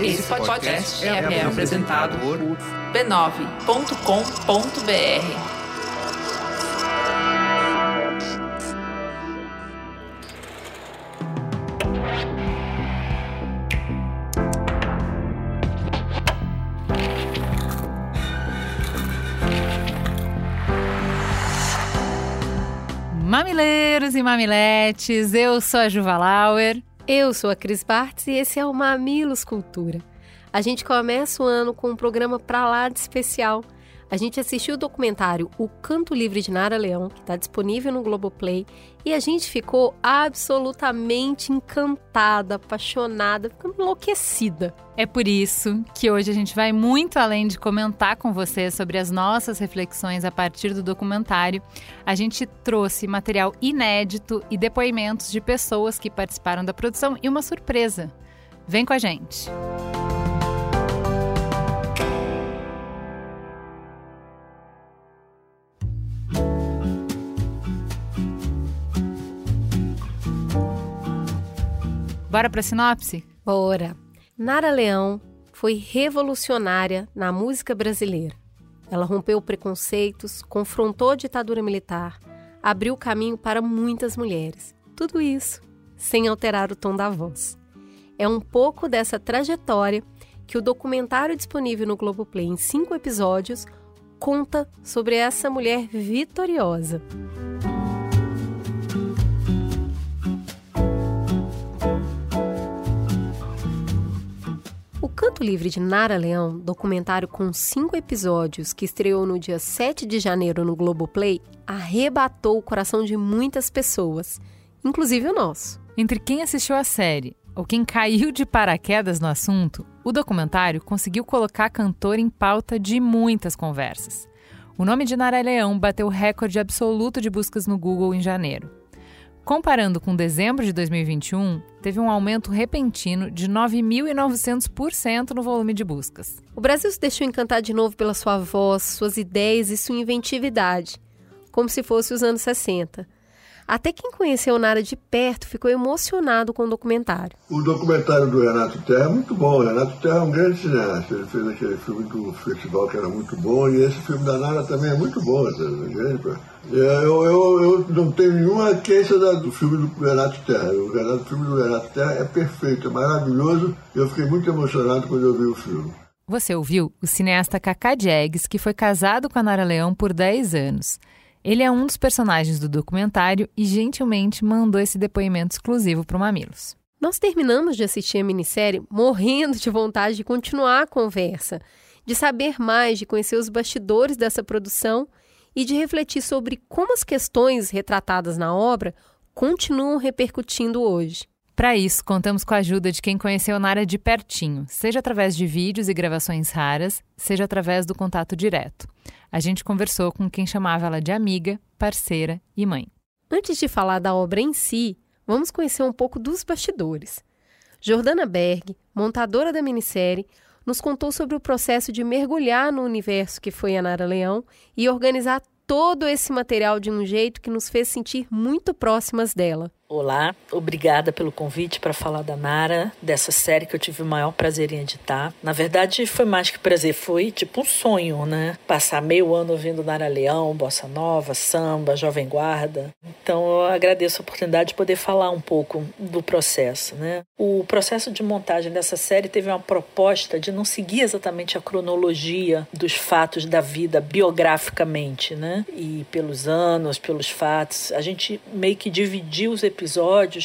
Esse podcast é, é apresentado por b9.com.br. Mamileiros e mamiletes, eu sou a Juva Lauer. Eu sou a Cris Bartz e esse é o Mamilos Cultura. A gente começa o ano com um programa pra lá de especial. A gente assistiu o documentário O Canto Livre de Nara Leão, que está disponível no Globoplay, e a gente ficou absolutamente encantada, apaixonada, ficando enlouquecida. É por isso que hoje a gente vai muito além de comentar com você sobre as nossas reflexões a partir do documentário. A gente trouxe material inédito e depoimentos de pessoas que participaram da produção e uma surpresa. Vem com a gente! Bora para a sinopse? Bora! Nara Leão foi revolucionária na música brasileira. Ela rompeu preconceitos, confrontou a ditadura militar, abriu caminho para muitas mulheres. Tudo isso sem alterar o tom da voz. É um pouco dessa trajetória que o documentário disponível no Globoplay em cinco episódios conta sobre essa mulher vitoriosa. Canto Livre de Nara Leão, documentário com cinco episódios que estreou no dia 7 de janeiro no Globoplay, arrebatou o coração de muitas pessoas, inclusive o nosso. Entre quem assistiu a série ou quem caiu de paraquedas no assunto, o documentário conseguiu colocar a cantora em pauta de muitas conversas. O nome de Nara Leão bateu recorde absoluto de buscas no Google em janeiro. Comparando com dezembro de 2021, teve um aumento repentino de 9.900% no volume de buscas. O Brasil se deixou encantar de novo pela sua voz, suas ideias e sua inventividade, como se fosse os anos 60. Até quem conheceu Nara de perto ficou emocionado com o documentário. O documentário do Renato Terra é muito bom. O Renato Terra é um grande cineasta. Ele fez aquele filme do festival que era muito bom. E esse filme da Nara também é muito bom. Eu, eu, eu não tenho nenhuma queixa do filme do Renato Terra. O, Renato, o filme do Renato Terra é perfeito, é maravilhoso. Eu fiquei muito emocionado quando eu vi o filme. Você ouviu o cineasta Cacá Diegues, que foi casado com a Nara Leão por 10 anos. Ele é um dos personagens do documentário e gentilmente mandou esse depoimento exclusivo para o Mamilos. Nós terminamos de assistir a minissérie morrendo de vontade de continuar a conversa, de saber mais, de conhecer os bastidores dessa produção e de refletir sobre como as questões retratadas na obra continuam repercutindo hoje. Para isso, contamos com a ajuda de quem conheceu Nara de pertinho, seja através de vídeos e gravações raras, seja através do contato direto. A gente conversou com quem chamava ela de amiga, parceira e mãe. Antes de falar da obra em si, vamos conhecer um pouco dos bastidores. Jordana Berg, montadora da minissérie, nos contou sobre o processo de mergulhar no universo que foi a Nara Leão e organizar todo esse material de um jeito que nos fez sentir muito próximas dela. Olá, obrigada pelo convite para falar da Nara, dessa série que eu tive o maior prazer em editar. Na verdade, foi mais que prazer, foi tipo um sonho, né? Passar meio ano ouvindo Nara Leão, Bossa Nova, samba, Jovem Guarda. Então, eu agradeço a oportunidade de poder falar um pouco do processo, né? O processo de montagem dessa série teve uma proposta de não seguir exatamente a cronologia dos fatos da vida biograficamente, né? E pelos anos, pelos fatos, a gente meio que dividiu os episódios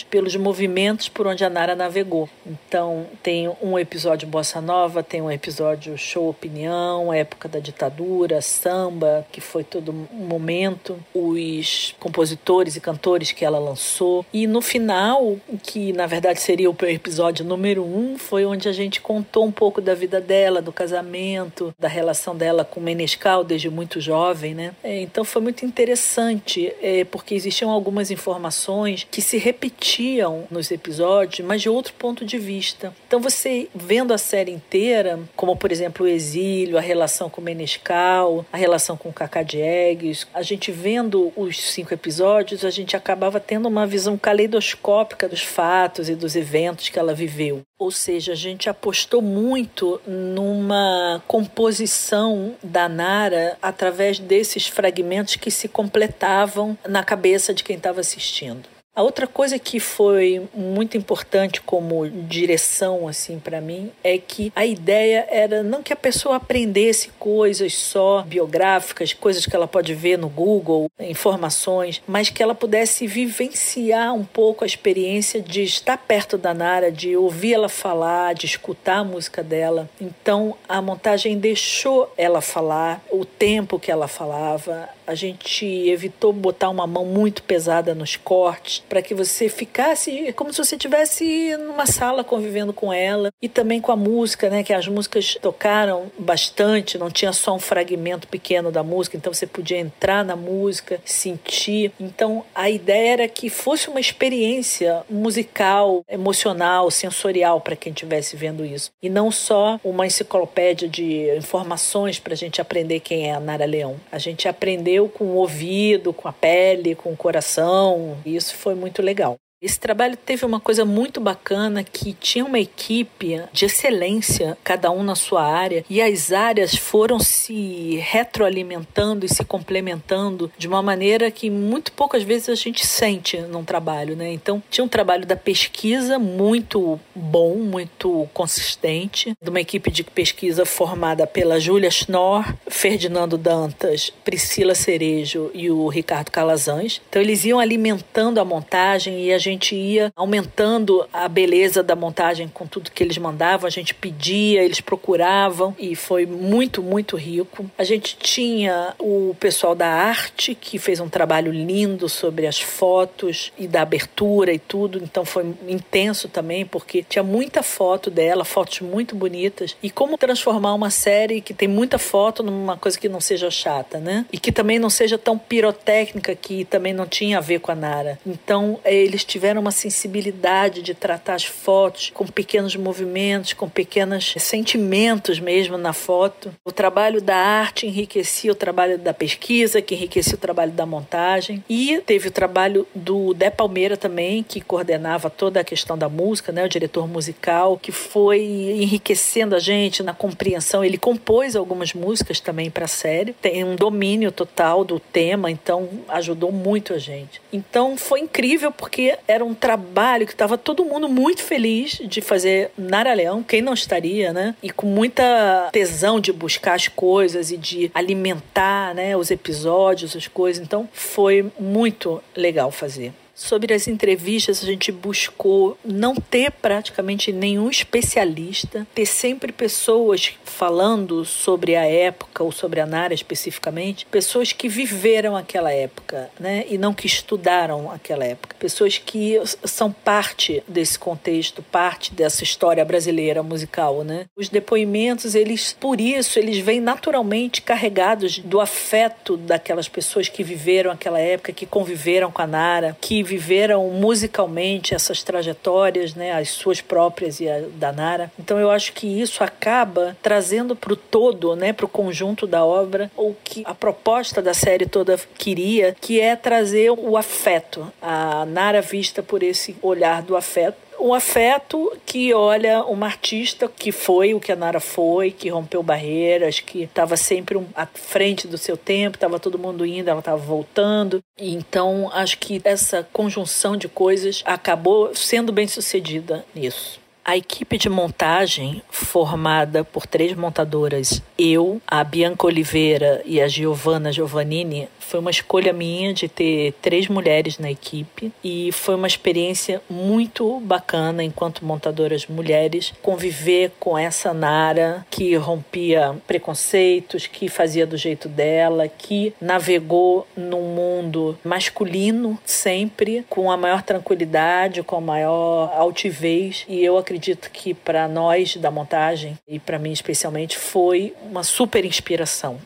pelos movimentos por onde a Nara navegou. Então, tem um episódio Bossa Nova, tem um episódio Show Opinião, época da ditadura, samba, que foi todo um momento, os compositores e cantores que ela lançou. E no final, que na verdade seria o episódio número um, foi onde a gente contou um pouco da vida dela, do casamento, da relação dela com Menescal desde muito jovem, né? É, então foi muito interessante, é, porque existiam algumas informações que que se repetiam nos episódios, mas de outro ponto de vista. Então você vendo a série inteira, como por exemplo o exílio, a relação com o Menescal, a relação com o Cacá Diegues, a gente vendo os cinco episódios, a gente acabava tendo uma visão caleidoscópica dos fatos e dos eventos que ela viveu. Ou seja, a gente apostou muito numa composição da Nara através desses fragmentos que se completavam na cabeça de quem estava assistindo. A outra coisa que foi muito importante como direção assim para mim é que a ideia era não que a pessoa aprendesse coisas só biográficas, coisas que ela pode ver no Google, informações, mas que ela pudesse vivenciar um pouco a experiência de estar perto da Nara, de ouvir ela falar, de escutar a música dela. Então a montagem deixou ela falar o tempo que ela falava, a gente evitou botar uma mão muito pesada nos cortes para que você ficasse como se você estivesse numa sala convivendo com ela e também com a música, né? Que as músicas tocaram bastante, não tinha só um fragmento pequeno da música, então você podia entrar na música, sentir. Então a ideia era que fosse uma experiência musical, emocional, sensorial para quem estivesse vendo isso e não só uma enciclopédia de informações para a gente aprender quem é a Nara Leão. A gente aprendeu com o ouvido, com a pele, com o coração. E isso foi muito legal. Esse trabalho teve uma coisa muito bacana que tinha uma equipe de excelência, cada um na sua área, e as áreas foram se retroalimentando e se complementando de uma maneira que muito poucas vezes a gente sente num trabalho, né? Então, tinha um trabalho da pesquisa muito bom, muito consistente, de uma equipe de pesquisa formada pela Júlia Schnorr, Ferdinando Dantas, Priscila Cerejo e o Ricardo Calazans. Então, eles iam alimentando a montagem e a gente gente ia aumentando a beleza da montagem com tudo que eles mandavam, a gente pedia, eles procuravam e foi muito, muito rico. A gente tinha o pessoal da arte que fez um trabalho lindo sobre as fotos e da abertura e tudo, então foi intenso também porque tinha muita foto dela, fotos muito bonitas e como transformar uma série que tem muita foto numa coisa que não seja chata, né? E que também não seja tão pirotécnica que também não tinha a ver com a Nara. Então, eles tiveram tiveram uma sensibilidade de tratar as fotos com pequenos movimentos, com pequenos sentimentos mesmo na foto. O trabalho da arte enriquecia o trabalho da pesquisa, que enriquecia o trabalho da montagem. E teve o trabalho do Dé Palmeira também, que coordenava toda a questão da música, né? o diretor musical, que foi enriquecendo a gente na compreensão. Ele compôs algumas músicas também para a série, tem um domínio total do tema, então ajudou muito a gente. Então foi incrível porque era um trabalho que estava todo mundo muito feliz de fazer Nara Leão, quem não estaria, né? E com muita tesão de buscar as coisas e de alimentar, né, os episódios, as coisas. Então foi muito legal fazer. Sobre as entrevistas, a gente buscou não ter praticamente nenhum especialista, ter sempre pessoas falando sobre a época ou sobre a Nara especificamente, pessoas que viveram aquela época, né, e não que estudaram aquela época, pessoas que são parte desse contexto, parte dessa história brasileira musical, né? Os depoimentos, eles por isso eles vêm naturalmente carregados do afeto daquelas pessoas que viveram aquela época, que conviveram com a Nara, que viveram musicalmente essas trajetórias, né, as suas próprias e a da Nara. Então eu acho que isso acaba trazendo para o todo, né, para o conjunto da obra, o que a proposta da série toda queria, que é trazer o afeto, a Nara vista por esse olhar do afeto um afeto que olha uma artista que foi o que a Nara foi, que rompeu barreiras, que estava sempre à frente do seu tempo, estava todo mundo indo, ela estava voltando. Então, acho que essa conjunção de coisas acabou sendo bem sucedida nisso. A equipe de montagem, formada por três montadoras, eu, a Bianca Oliveira e a Giovanna Giovannini, foi uma escolha minha de ter três mulheres na equipe e foi uma experiência muito bacana enquanto montadoras mulheres conviver com essa Nara que rompia preconceitos, que fazia do jeito dela, que navegou num mundo masculino sempre com a maior tranquilidade, com a maior altivez e eu acredito que para nós da montagem e para mim especialmente foi uma super inspiração.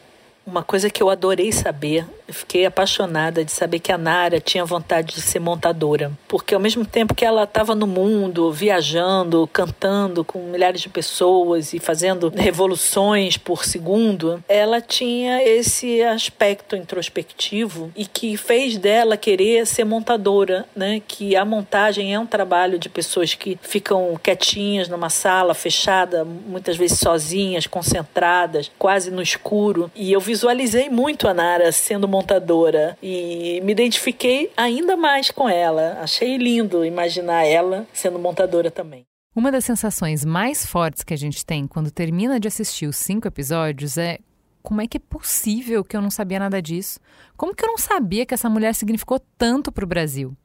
Uma coisa que eu adorei saber fiquei apaixonada de saber que a Nara tinha vontade de ser montadora, porque ao mesmo tempo que ela estava no mundo, viajando, cantando com milhares de pessoas e fazendo revoluções por segundo, ela tinha esse aspecto introspectivo e que fez dela querer ser montadora, né? Que a montagem é um trabalho de pessoas que ficam quietinhas numa sala fechada, muitas vezes sozinhas, concentradas, quase no escuro. E eu visualizei muito a Nara sendo montadora e me identifiquei ainda mais com ela. Achei lindo imaginar ela sendo montadora também. Uma das sensações mais fortes que a gente tem quando termina de assistir os cinco episódios é como é que é possível que eu não sabia nada disso? Como que eu não sabia que essa mulher significou tanto para o Brasil?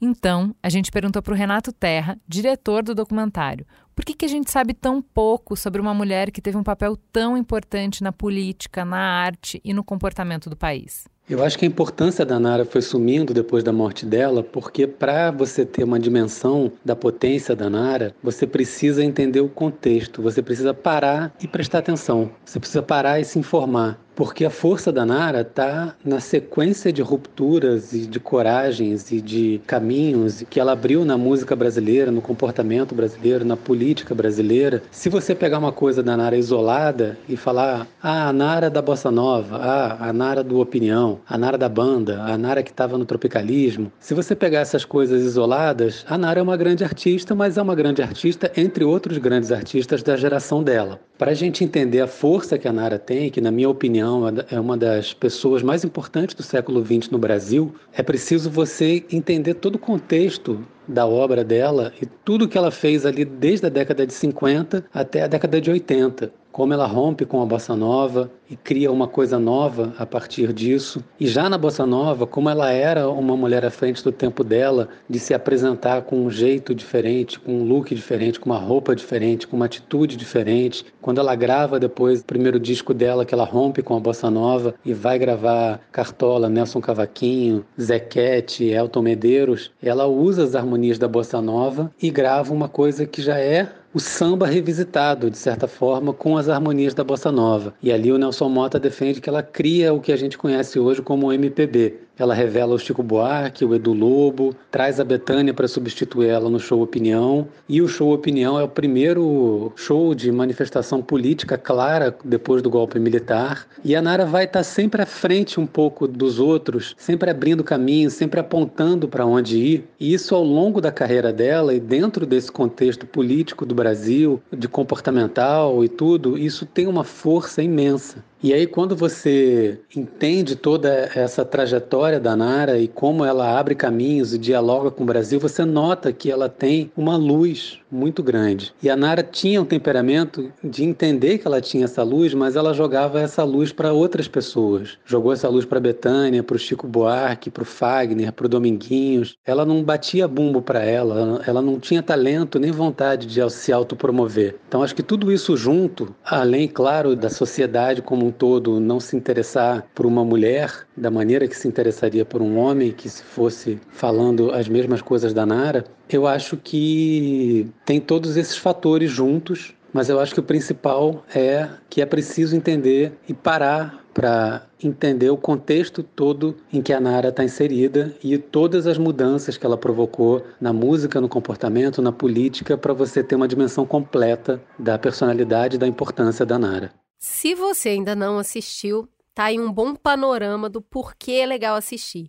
Então, a gente perguntou para o Renato Terra, diretor do documentário, por que, que a gente sabe tão pouco sobre uma mulher que teve um papel tão importante na política, na arte e no comportamento do país? Eu acho que a importância da Nara foi sumindo depois da morte dela, porque para você ter uma dimensão da potência da Nara, você precisa entender o contexto, você precisa parar e prestar atenção, você precisa parar e se informar. Porque a força da Nara está na sequência de rupturas e de coragens e de caminhos que ela abriu na música brasileira, no comportamento brasileiro, na política brasileira. Se você pegar uma coisa da Nara isolada e falar, ah, a Nara da Bossa Nova, ah, a Nara do Opinião, a Nara da banda, a Nara que estava no tropicalismo, se você pegar essas coisas isoladas, a Nara é uma grande artista, mas é uma grande artista entre outros grandes artistas da geração dela. Para a gente entender a força que a Nara tem, que na minha opinião é uma das pessoas mais importantes do século XX no Brasil, é preciso você entender todo o contexto da obra dela e tudo que ela fez ali desde a década de 50 até a década de 80 como ela rompe com a bossa nova e cria uma coisa nova a partir disso. E já na bossa nova, como ela era uma mulher à frente do tempo dela, de se apresentar com um jeito diferente, com um look diferente, com uma roupa diferente, com uma atitude diferente. Quando ela grava depois o primeiro disco dela, que ela rompe com a bossa nova e vai gravar Cartola, Nelson Cavaquinho, Zequete, Elton Medeiros, ela usa as harmonias da bossa nova e grava uma coisa que já é o samba revisitado, de certa forma, com as harmonias da bossa nova. E ali o Nelson Mota defende que ela cria o que a gente conhece hoje como MPB, ela revela o Chico Buarque, o Edu Lobo, traz a Betânia para substituir ela no show Opinião. E o show Opinião é o primeiro show de manifestação política clara depois do golpe militar. E a Nara vai estar sempre à frente um pouco dos outros, sempre abrindo caminho, sempre apontando para onde ir. E isso ao longo da carreira dela e dentro desse contexto político do Brasil, de comportamental e tudo, isso tem uma força imensa. E aí, quando você entende toda essa trajetória da Nara e como ela abre caminhos e dialoga com o Brasil, você nota que ela tem uma luz muito grande. E a Nara tinha um temperamento de entender que ela tinha essa luz, mas ela jogava essa luz para outras pessoas. Jogou essa luz para Betânia, para o Chico Buarque, para o Fagner, para o Dominguinhos. Ela não batia bumbo para ela, ela não tinha talento nem vontade de se autopromover. Então, acho que tudo isso junto, além, claro, da sociedade como um todo não se interessar por uma mulher da maneira que se interessaria por um homem que se fosse falando as mesmas coisas da Nara, eu acho que tem todos esses fatores juntos, mas eu acho que o principal é que é preciso entender e parar para entender o contexto todo em que a Nara está inserida e todas as mudanças que ela provocou na música, no comportamento, na política, para você ter uma dimensão completa da personalidade e da importância da Nara. Se você ainda não assistiu, tá aí um bom panorama do porquê é legal assistir.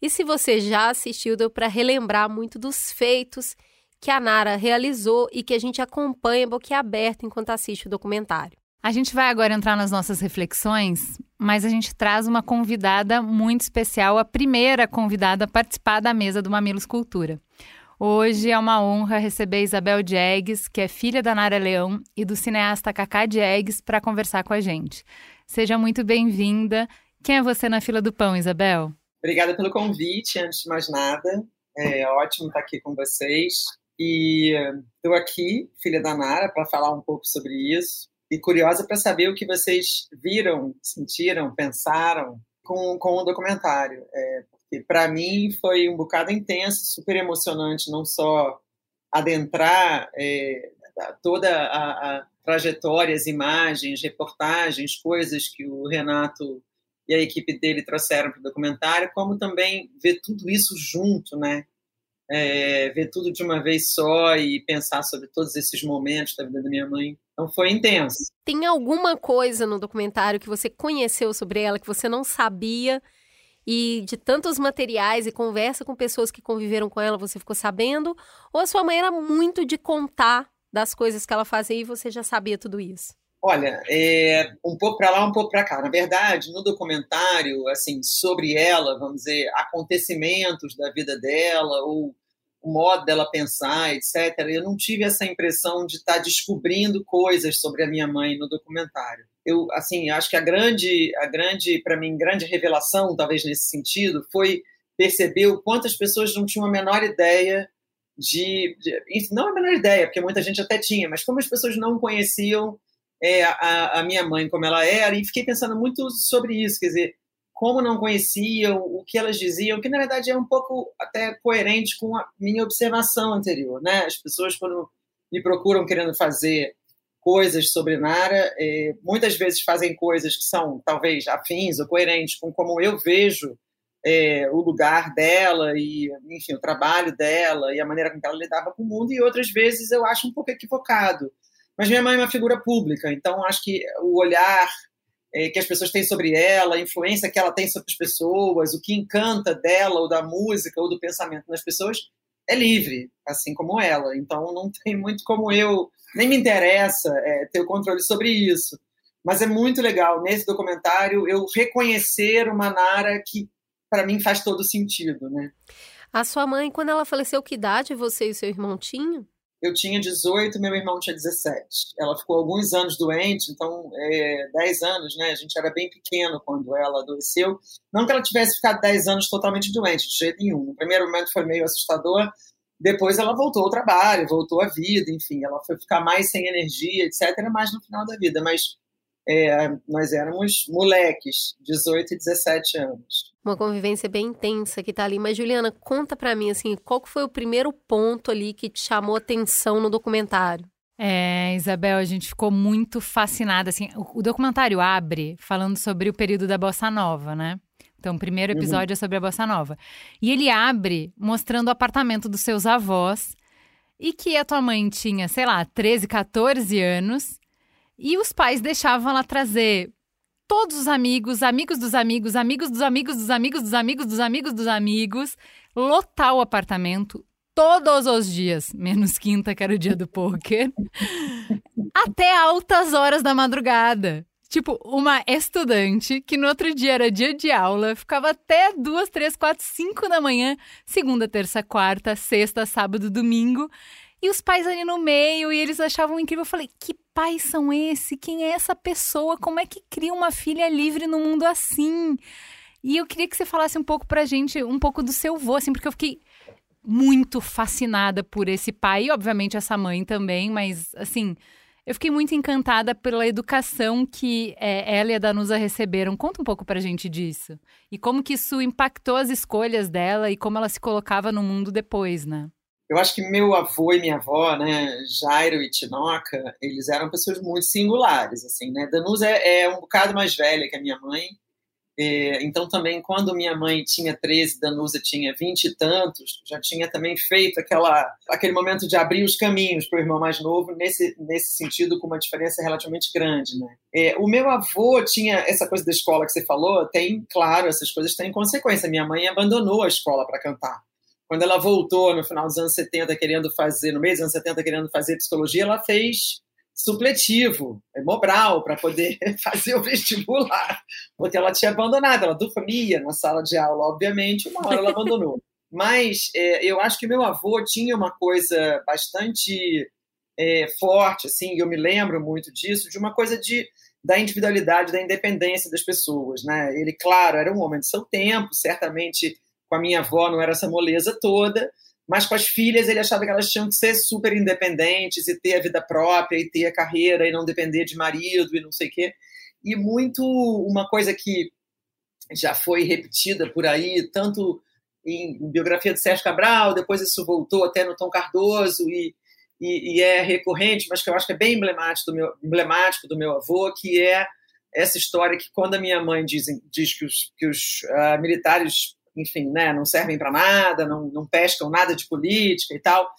E se você já assistiu, deu para relembrar muito dos feitos que a Nara realizou e que a gente acompanha boquiaberto enquanto assiste o documentário. A gente vai agora entrar nas nossas reflexões, mas a gente traz uma convidada muito especial, a primeira convidada a participar da mesa do Mamilos Cultura. Hoje é uma honra receber Isabel Diegues, que é filha da Nara Leão e do cineasta Cacá Diegues, para conversar com a gente. Seja muito bem-vinda. Quem é você na fila do pão, Isabel? Obrigada pelo convite, antes de mais nada. É ótimo estar aqui com vocês. E estou aqui, filha da Nara, para falar um pouco sobre isso. E curiosa para saber o que vocês viram, sentiram, pensaram com, com o documentário. É, que para mim foi um bocado intenso, super emocionante, não só adentrar é, toda a, a trajetória, as imagens, reportagens, coisas que o Renato e a equipe dele trouxeram para o documentário, como também ver tudo isso junto, né? É, ver tudo de uma vez só e pensar sobre todos esses momentos da vida da minha mãe. Então foi intenso. Tem alguma coisa no documentário que você conheceu sobre ela que você não sabia e de tantos materiais e conversa com pessoas que conviveram com ela, você ficou sabendo? Ou a sua mãe era muito de contar das coisas que ela fazia e você já sabia tudo isso? Olha, é, um pouco para lá, um pouco para cá. Na verdade, no documentário, assim, sobre ela, vamos dizer, acontecimentos da vida dela ou o modo dela pensar, etc. Eu não tive essa impressão de estar tá descobrindo coisas sobre a minha mãe no documentário. Eu, assim, acho que a grande, a grande, para mim, grande revelação, talvez nesse sentido, foi perceber o quanto as pessoas não tinham a menor ideia de, de, não a menor ideia, porque muita gente até tinha, mas como as pessoas não conheciam é, a, a, minha mãe como ela era, e fiquei pensando muito sobre isso, quer dizer, como não conheciam, o que elas diziam, que na verdade é um pouco até coerente com a minha observação anterior, né? As pessoas quando me procuram querendo fazer coisas sobre Nara, é, muitas vezes fazem coisas que são talvez afins ou coerentes com como eu vejo é, o lugar dela e, enfim, o trabalho dela e a maneira com que ela lidava com o mundo, e outras vezes eu acho um pouco equivocado. Mas minha mãe é uma figura pública, então acho que o olhar é, que as pessoas têm sobre ela, a influência que ela tem sobre as pessoas, o que encanta dela ou da música ou do pensamento nas pessoas, é livre, assim como ela. Então não tem muito como eu, nem me interessa é, ter o controle sobre isso. Mas é muito legal nesse documentário eu reconhecer uma Nara que para mim faz todo sentido, né? A sua mãe, quando ela faleceu, que idade você e seu irmão tinham? Eu tinha 18, meu irmão tinha 17. Ela ficou alguns anos doente, então é, 10 anos, né? A gente era bem pequeno quando ela adoeceu. Não que ela tivesse ficado 10 anos totalmente doente, de jeito nenhum. No primeiro momento foi meio assustador, depois ela voltou ao trabalho, voltou à vida, enfim, ela foi ficar mais sem energia, etc., mais no final da vida. Mas é, nós éramos moleques, 18 e 17 anos uma convivência bem intensa que tá ali. Mas, Juliana, conta para mim, assim, qual foi o primeiro ponto ali que te chamou atenção no documentário? É, Isabel, a gente ficou muito fascinada, assim, o, o documentário abre falando sobre o período da Bossa Nova, né? Então, o primeiro uhum. episódio uhum. é sobre a Bossa Nova. E ele abre mostrando o apartamento dos seus avós e que a tua mãe tinha, sei lá, 13, 14 anos e os pais deixavam ela trazer todos os amigos, amigos dos amigos, amigos dos amigos dos amigos dos amigos dos amigos dos amigos, lotar o apartamento todos os dias, menos quinta, que era o dia do poker, até altas horas da madrugada. Tipo, uma estudante que no outro dia era dia de aula, ficava até duas, três, quatro, cinco da manhã, segunda, terça, quarta, sexta, sábado, domingo. E os pais ali no meio, e eles achavam incrível. Eu falei, que pais são esses? Quem é essa pessoa? Como é que cria uma filha livre no mundo assim? E eu queria que você falasse um pouco pra gente, um pouco do seu vô, assim, porque eu fiquei muito fascinada por esse pai, e obviamente essa mãe também, mas assim, eu fiquei muito encantada pela educação que é, ela e a Danusa receberam. Conta um pouco pra gente disso. E como que isso impactou as escolhas dela e como ela se colocava no mundo depois, né? Eu acho que meu avô e minha avó, né, Jairo e Tinoca, eles eram pessoas muito singulares, assim, né? Danusa é, é um bocado mais velha que a minha mãe, é, então também quando minha mãe tinha 13, Danusa tinha 20 e tantos, já tinha também feito aquela, aquele momento de abrir os caminhos para o irmão mais novo, nesse, nesse sentido com uma diferença relativamente grande, né? É, o meu avô tinha essa coisa da escola que você falou, tem, claro, essas coisas têm consequência. Minha mãe abandonou a escola para cantar quando ela voltou no final dos anos 70 querendo fazer, no meio dos anos 70 querendo fazer psicologia, ela fez supletivo, é Mobral, para poder fazer o vestibular, porque ela tinha abandonado, ela dormia na sala de aula, obviamente, uma hora ela abandonou. Mas é, eu acho que meu avô tinha uma coisa bastante é, forte, assim, eu me lembro muito disso, de uma coisa de da individualidade, da independência das pessoas, né? Ele, claro, era um homem de seu tempo, certamente com a minha avó não era essa moleza toda, mas com as filhas ele achava que elas tinham que ser super independentes e ter a vida própria e ter a carreira e não depender de marido e não sei o quê. E muito uma coisa que já foi repetida por aí, tanto em biografia de Sérgio Cabral, depois isso voltou até no Tom Cardoso e, e, e é recorrente, mas que eu acho que é bem emblemático do meu, emblemático do meu avô, que é essa história que quando a minha mãe diz, diz que os, que os uh, militares, enfim, né, não servem para nada, não, não pescam nada de política e tal,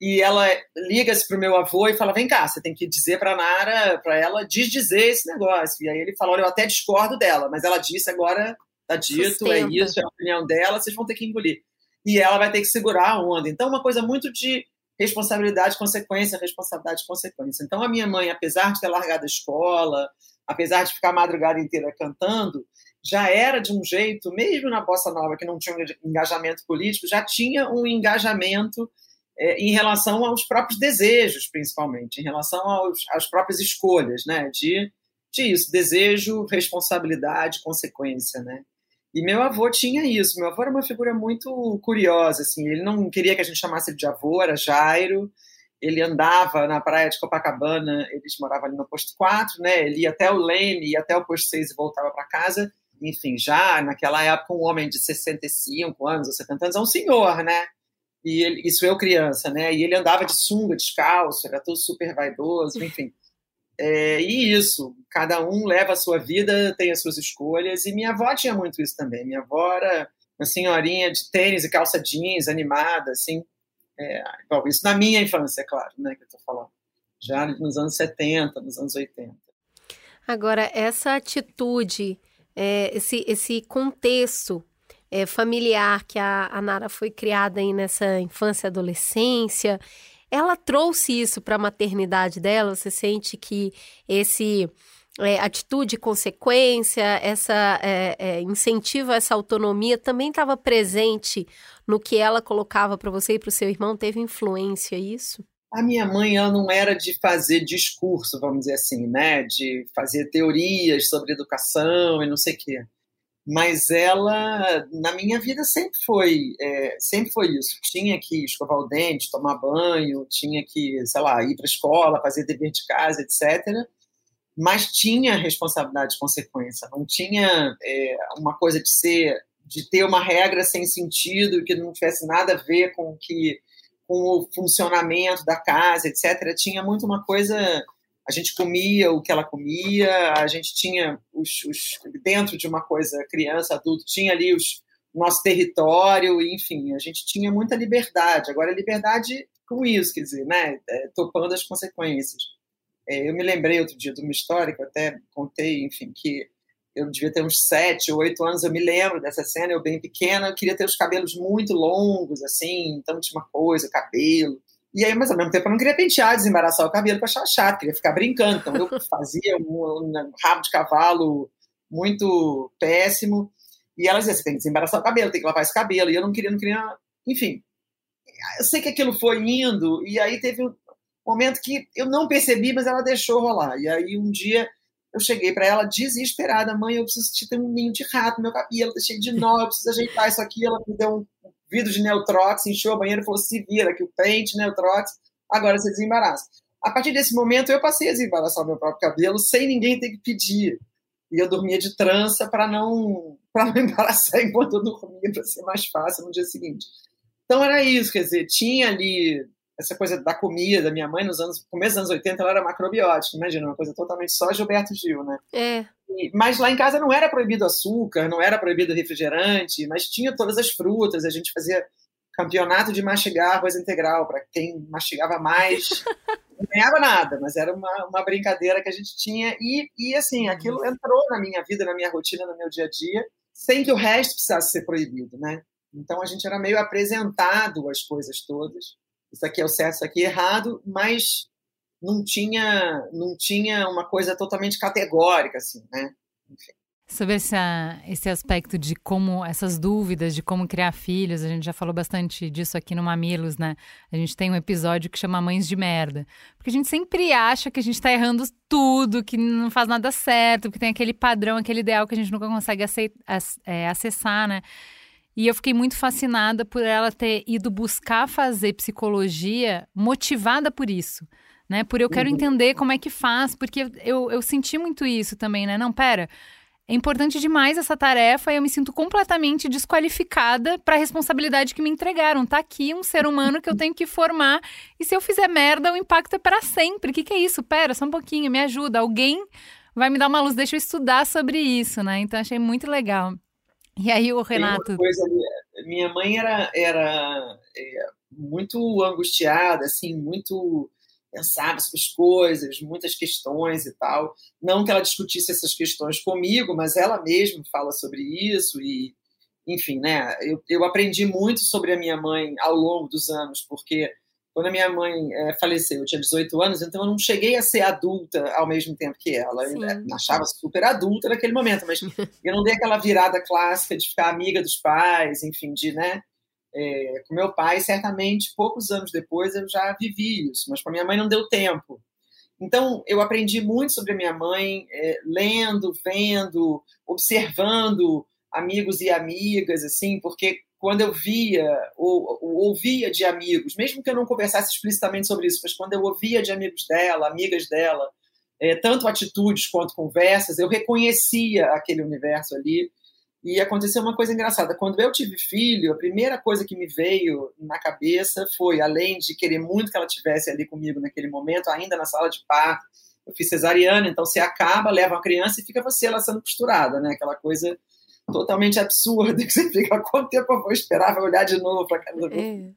e ela liga-se para o meu avô e fala: vem cá, você tem que dizer para a Nara, para ela desdizer esse negócio. E aí ele fala: olha, eu até discordo dela, mas ela disse agora, tá dito, Sustenta. é isso, é a opinião dela, vocês vão ter que engolir. E ela vai ter que segurar a onda. Então, uma coisa muito de responsabilidade, consequência, responsabilidade, consequência. Então, a minha mãe, apesar de ter largado a escola, apesar de ficar a madrugada inteira cantando, já era de um jeito, mesmo na bossa nova, que não tinha um engajamento político, já tinha um engajamento é, em relação aos próprios desejos, principalmente, em relação aos, às próprias escolhas, né? De, de isso, desejo, responsabilidade, consequência, né? E meu avô tinha isso. Meu avô era uma figura muito curiosa, assim. Ele não queria que a gente chamasse ele de avô, era Jairo. Ele andava na praia de Copacabana, eles moravam ali no posto 4, né? Ele ia até o Leme, ia até o posto 6 e voltava para casa. Enfim, já naquela época, um homem de 65 anos ou 70 anos é um senhor, né? E ele, isso eu criança, né? E ele andava de sunga, descalço, era todo super vaidoso, enfim. É, e isso, cada um leva a sua vida, tem as suas escolhas, e minha avó tinha muito isso também. Minha avó era uma senhorinha de tênis e calça jeans, animada, assim. É, bom, isso na minha infância, é claro, né, que eu estou falando. Já nos anos 70, nos anos 80. Agora, essa atitude, é, esse, esse contexto é, familiar que a, a Nara foi criada aí nessa infância e adolescência, ela trouxe isso para a maternidade dela? Você sente que esse é, atitude, consequência, essa é, é, incentivo essa autonomia também estava presente no que ela colocava para você e para o seu irmão? Teve influência isso? A minha mãe ela não era de fazer discurso, vamos dizer assim, né? De fazer teorias sobre educação e não sei o quê. Mas ela na minha vida sempre foi é, sempre foi isso. Tinha que escovar o dente tomar banho tinha que sei lá ir para a escola fazer dever de casa etc mas tinha responsabilidade e consequência. Não tinha é, uma coisa de ser de ter uma regra sem sentido que não tivesse nada a ver com que com o funcionamento da casa etc tinha muito uma coisa a gente comia o que ela comia, a gente tinha os, os dentro de uma coisa criança, adulto, tinha ali os nosso território, enfim, a gente tinha muita liberdade. Agora, liberdade com isso, quer dizer, né, é, topando as consequências. É, eu me lembrei outro dia de uma história que eu até contei, enfim, que eu devia ter uns sete ou oito anos, eu me lembro dessa cena, eu bem pequena, eu queria ter os cabelos muito longos, assim, então tinha uma coisa, cabelo. E aí, mas ao mesmo tempo, eu não queria pentear, desembaraçar o cabelo para achar chato, queria ficar brincando. Então, eu fazia um, um rabo de cavalo muito péssimo. E ela dizia: você tem que desembaraçar o cabelo, tem que lavar esse cabelo. E eu não queria, não queria. Enfim, eu sei que aquilo foi indo, e aí teve um momento que eu não percebi, mas ela deixou rolar. E aí, um dia, eu cheguei para ela desesperada: mãe, eu preciso te ter um ninho de rato, meu cabelo tá cheio de nó, eu preciso ajeitar isso aqui. Ela me deu um vidro de Neutrox, encheu a banheira e falou: se vira, que o pente, Neutrox, agora você desembaraça. A partir desse momento, eu passei a desembaraçar o meu próprio cabelo sem ninguém ter que pedir. E eu dormia de trança para não, para não embaraçar enquanto eu dormia, para ser mais fácil no dia seguinte. Então era isso, quer dizer, tinha ali essa coisa da comida da minha mãe nos anos começo dos anos 80 ela era macrobiótica, imagina, uma coisa totalmente só Gilberto Gil, né? É. E, mas lá em casa não era proibido açúcar, não era proibido refrigerante, mas tinha todas as frutas, a gente fazia campeonato de mastigar arroz integral, para quem mastigava mais, não ganhava nada, mas era uma, uma brincadeira que a gente tinha e, e assim, aquilo entrou na minha vida, na minha rotina, no meu dia a dia, sem que o resto precisasse ser proibido, né? Então a gente era meio apresentado às coisas todas isso aqui é o certo, isso aqui é errado, mas não tinha, não tinha uma coisa totalmente categórica, assim, né? Enfim. Sobre esse, esse aspecto de como, essas dúvidas de como criar filhos, a gente já falou bastante disso aqui no Mamilos, né? A gente tem um episódio que chama Mães de Merda. Porque a gente sempre acha que a gente tá errando tudo, que não faz nada certo, que tem aquele padrão, aquele ideal que a gente nunca consegue aceitar, é, acessar, né? E eu fiquei muito fascinada por ela ter ido buscar fazer psicologia motivada por isso. Né? Por eu quero uhum. entender como é que faz, porque eu, eu senti muito isso também, né? Não, pera, é importante demais essa tarefa e eu me sinto completamente desqualificada para a responsabilidade que me entregaram. Tá aqui um ser humano que eu tenho que formar e se eu fizer merda, o impacto é para sempre. O que, que é isso? Pera, só um pouquinho, me ajuda. Alguém vai me dar uma luz, deixa eu estudar sobre isso, né? Então achei muito legal. E aí o Renato. Coisa, minha mãe era, era é, muito angustiada, assim, muito pensava sobre as coisas, muitas questões e tal. Não que ela discutisse essas questões comigo, mas ela mesma fala sobre isso e, enfim, né? Eu, eu aprendi muito sobre a minha mãe ao longo dos anos, porque quando a minha mãe é, faleceu, eu tinha 18 anos, então eu não cheguei a ser adulta ao mesmo tempo que ela. Sim. Eu me achava super adulta naquele momento, mas eu não dei aquela virada clássica de ficar amiga dos pais, enfim, de, né? É, com meu pai, certamente, poucos anos depois eu já vivi isso, mas com a minha mãe não deu tempo. Então, eu aprendi muito sobre a minha mãe, é, lendo, vendo, observando amigos e amigas, assim, porque quando eu via ou, ou, ouvia de amigos, mesmo que eu não conversasse explicitamente sobre isso, mas quando eu ouvia de amigos dela, amigas dela, é, tanto atitudes quanto conversas, eu reconhecia aquele universo ali. E aconteceu uma coisa engraçada. Quando eu tive filho, a primeira coisa que me veio na cabeça foi, além de querer muito que ela tivesse ali comigo naquele momento, ainda na sala de parto, eu fiz cesariana, então você acaba, leva uma criança e fica você ela sendo costurada, né? Aquela coisa totalmente absurda, que você fica, quanto tempo eu vou esperar, vai olhar de novo para casa do é.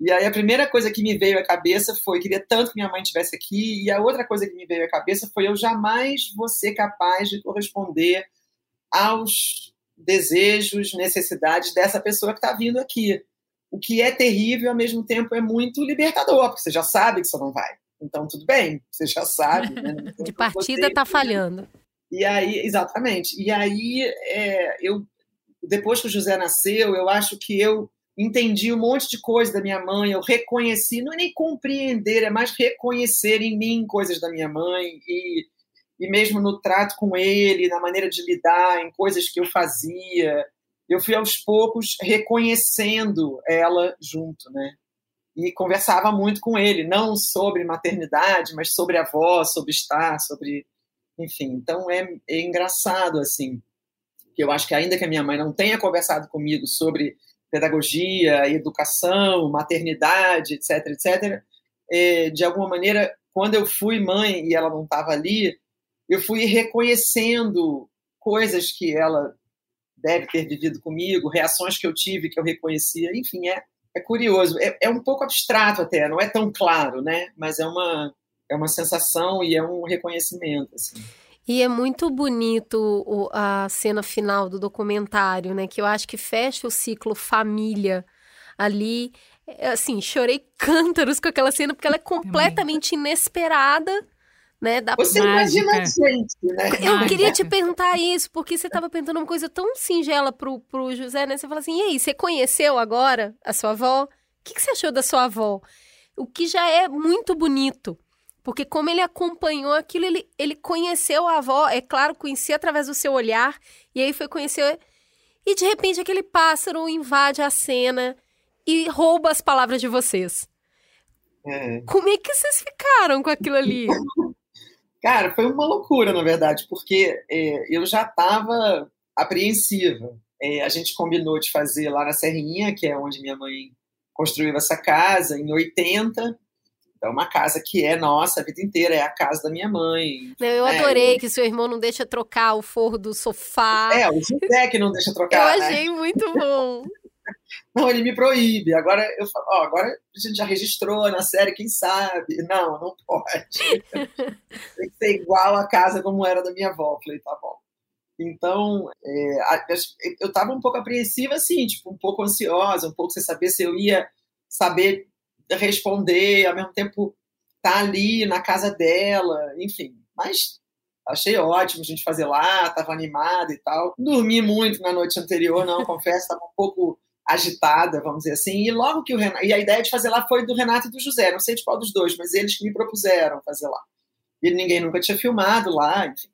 E aí a primeira coisa que me veio à cabeça foi, queria tanto que minha mãe estivesse aqui, e a outra coisa que me veio à cabeça foi, eu jamais vou ser capaz de corresponder aos desejos, necessidades dessa pessoa que está vindo aqui. O que é terrível, ao mesmo tempo, é muito libertador, porque você já sabe que você não vai. Então, tudo bem, você já sabe. Né? de partida está falhando. E aí, exatamente. E aí, é, eu, depois que o José nasceu, eu acho que eu entendi um monte de coisa da minha mãe, eu reconheci, não é nem compreender, é mais reconhecer em mim coisas da minha mãe e, e mesmo no trato com ele, na maneira de lidar, em coisas que eu fazia, eu fui aos poucos reconhecendo ela junto, né? E conversava muito com ele, não sobre maternidade, mas sobre avó, sobre estar, sobre enfim, então é, é engraçado, assim, que eu acho que ainda que a minha mãe não tenha conversado comigo sobre pedagogia, educação, maternidade, etc, etc, é, de alguma maneira, quando eu fui mãe e ela não estava ali, eu fui reconhecendo coisas que ela deve ter vivido comigo, reações que eu tive que eu reconhecia, enfim, é, é curioso, é, é um pouco abstrato até, não é tão claro, né? Mas é uma é uma sensação e é um reconhecimento. Assim. E é muito bonito a cena final do documentário, né? Que eu acho que fecha o ciclo família ali. É, assim, chorei cântaros com aquela cena, porque ela é completamente inesperada. Né, da você mágica. imagina a gente, né? Eu mágica. queria te perguntar isso, porque você estava perguntando uma coisa tão singela pro, pro José, né? Você fala assim, e aí, você conheceu agora a sua avó? O que, que você achou da sua avó? O que já é muito bonito. Porque como ele acompanhou aquilo, ele, ele conheceu a avó, é claro, conhecia através do seu olhar, e aí foi conhecer. E de repente aquele pássaro invade a cena e rouba as palavras de vocês. É. Como é que vocês ficaram com aquilo ali? Cara, foi uma loucura, na verdade, porque é, eu já estava apreensiva. É, a gente combinou de fazer lá na Serrinha, que é onde minha mãe construiu essa casa, em 80. É uma casa que é nossa a vida inteira, é a casa da minha mãe. Eu né? adorei que seu irmão não deixa trocar o forro do sofá. É, o José que não deixa trocar. Eu né? achei né? muito bom. não, ele me proíbe. Agora eu falo, ó, agora a gente já registrou na série, quem sabe? Não, não pode. Tem que ser igual a casa como era da minha avó. Eu falei, tá bom. Então, é, eu estava um pouco apreensiva, assim, tipo, um pouco ansiosa, um pouco sem saber se eu ia saber responder, ao mesmo tempo estar tá ali na casa dela, enfim. Mas achei ótimo a gente fazer lá, estava animada e tal. Dormi muito na noite anterior, não, confesso, estava um pouco agitada, vamos dizer assim. E logo que o Renato, e a ideia de fazer lá foi do Renato e do José, não sei de qual dos dois, mas eles que me propuseram fazer lá. E ninguém nunca tinha filmado lá, enfim.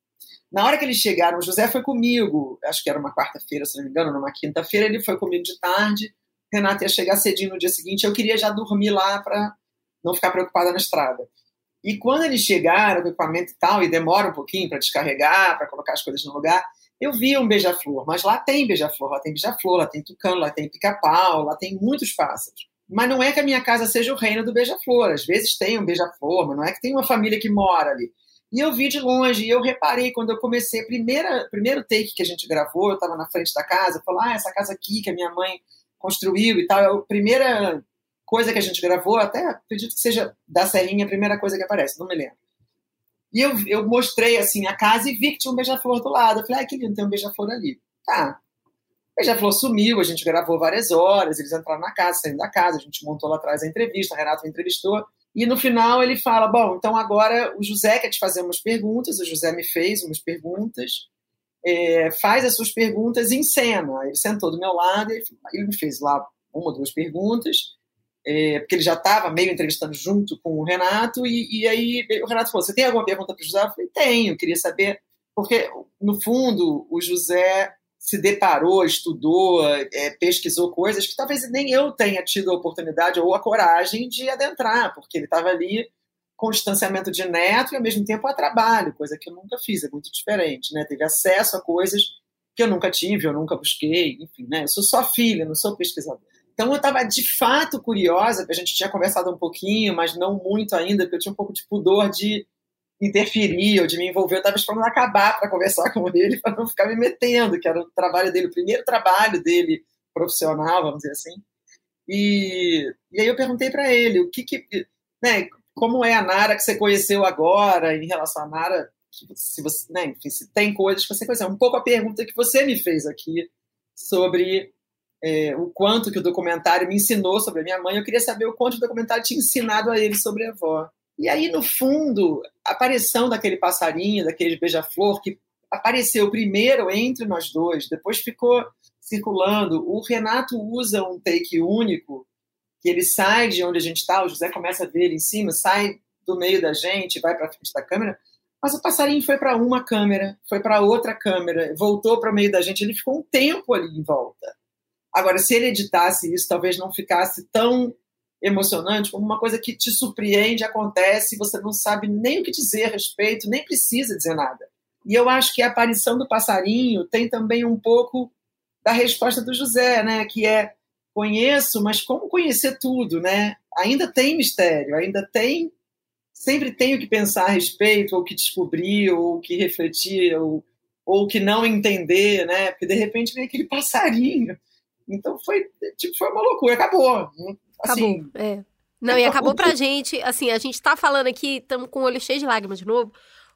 Na hora que eles chegaram, o José foi comigo, acho que era uma quarta-feira, se não me engano, numa quinta-feira, ele foi comigo de tarde Renata ia chegar cedinho no dia seguinte, eu queria já dormir lá para não ficar preocupada na estrada. E quando eles chegaram, o equipamento e tal, e demora um pouquinho para descarregar, para colocar as coisas no lugar, eu vi um beija-flor, mas lá tem beija-flor, lá tem beija-flor, lá tem tucano, lá tem pica-pau, lá tem muitos pássaros. Mas não é que a minha casa seja o reino do beija-flor. Às vezes tem um beija-flor, mas não é que tem uma família que mora ali. E eu vi de longe, e eu reparei quando eu comecei, primeira primeiro take que a gente gravou, eu estava na frente da casa, falou, ah, essa casa aqui que a minha mãe construiu e tal, é a primeira coisa que a gente gravou, até acredito que seja da Serrinha a primeira coisa que aparece, não me lembro. E eu, eu mostrei assim a casa e vi que tinha um beija-flor do lado. Eu falei, ah, que lindo, tem um beija-flor ali. Tá. O beija-flor sumiu, a gente gravou várias horas, eles entraram na casa, saindo da casa, a gente montou lá atrás a entrevista, a Renato me entrevistou. E no final ele fala: Bom, então agora o José quer te fazer umas perguntas. O José me fez umas perguntas. É, faz as suas perguntas em cena. Ele sentou do meu lado e ele me fez lá uma ou duas perguntas, é, porque ele já estava meio entrevistando junto com o Renato. E, e, aí o Renato falou: Você tem alguma pergunta para o José? Eu falei: Tenho, queria saber. Porque, no fundo, o José se deparou, estudou, é, pesquisou coisas que talvez nem eu tenha tido a oportunidade ou a coragem de adentrar, porque ele estava ali com distanciamento de neto e ao mesmo tempo a trabalho, coisa que eu nunca fiz, é muito diferente, né? Teve acesso a coisas que eu nunca tive, eu nunca busquei, enfim, né? Eu sou só filha, não sou pesquisadora. Então eu estava de fato curiosa, a gente tinha conversado um pouquinho, mas não muito ainda, porque eu tinha um pouco de pudor de interferir ou de me envolver. Eu estava esperando acabar para conversar com ele, para não ficar me metendo, que era o trabalho dele, o primeiro trabalho dele profissional, vamos dizer assim. E, e aí eu perguntei para ele o que, que né, como é a Nara que você conheceu agora em relação à Nara, se você, né, enfim, se tem coisas que você conheceu. Um pouco a pergunta que você me fez aqui sobre é, o quanto que o documentário me ensinou sobre a minha mãe. Eu queria saber o quanto o documentário tinha ensinado a ele sobre a avó. E aí, no fundo, a aparição daquele passarinho, daquele beija-flor, que apareceu primeiro entre nós dois, depois ficou circulando. O Renato usa um take único, que ele sai de onde a gente está, o José começa a ver ele em cima, sai do meio da gente, vai para frente da câmera, mas o passarinho foi para uma câmera, foi para outra câmera, voltou para o meio da gente, ele ficou um tempo ali em volta. Agora, se ele editasse isso, talvez não ficasse tão emocionante, como uma coisa que te surpreende, acontece, você não sabe nem o que dizer a respeito, nem precisa dizer nada. E eu acho que a aparição do passarinho tem também um pouco da resposta do José, né? Que é conheço, mas como conhecer tudo, né? Ainda tem mistério, ainda tem sempre tenho que pensar a respeito, ou que descobrir, ou que refletir, ou, ou que não entender, né? Porque de repente vem aquele passarinho. Então foi tipo foi uma loucura, acabou. Assim, acabou. É. Não, e acabou pra gente, assim, a gente tá falando aqui, estamos com o olho cheio de lágrimas de novo,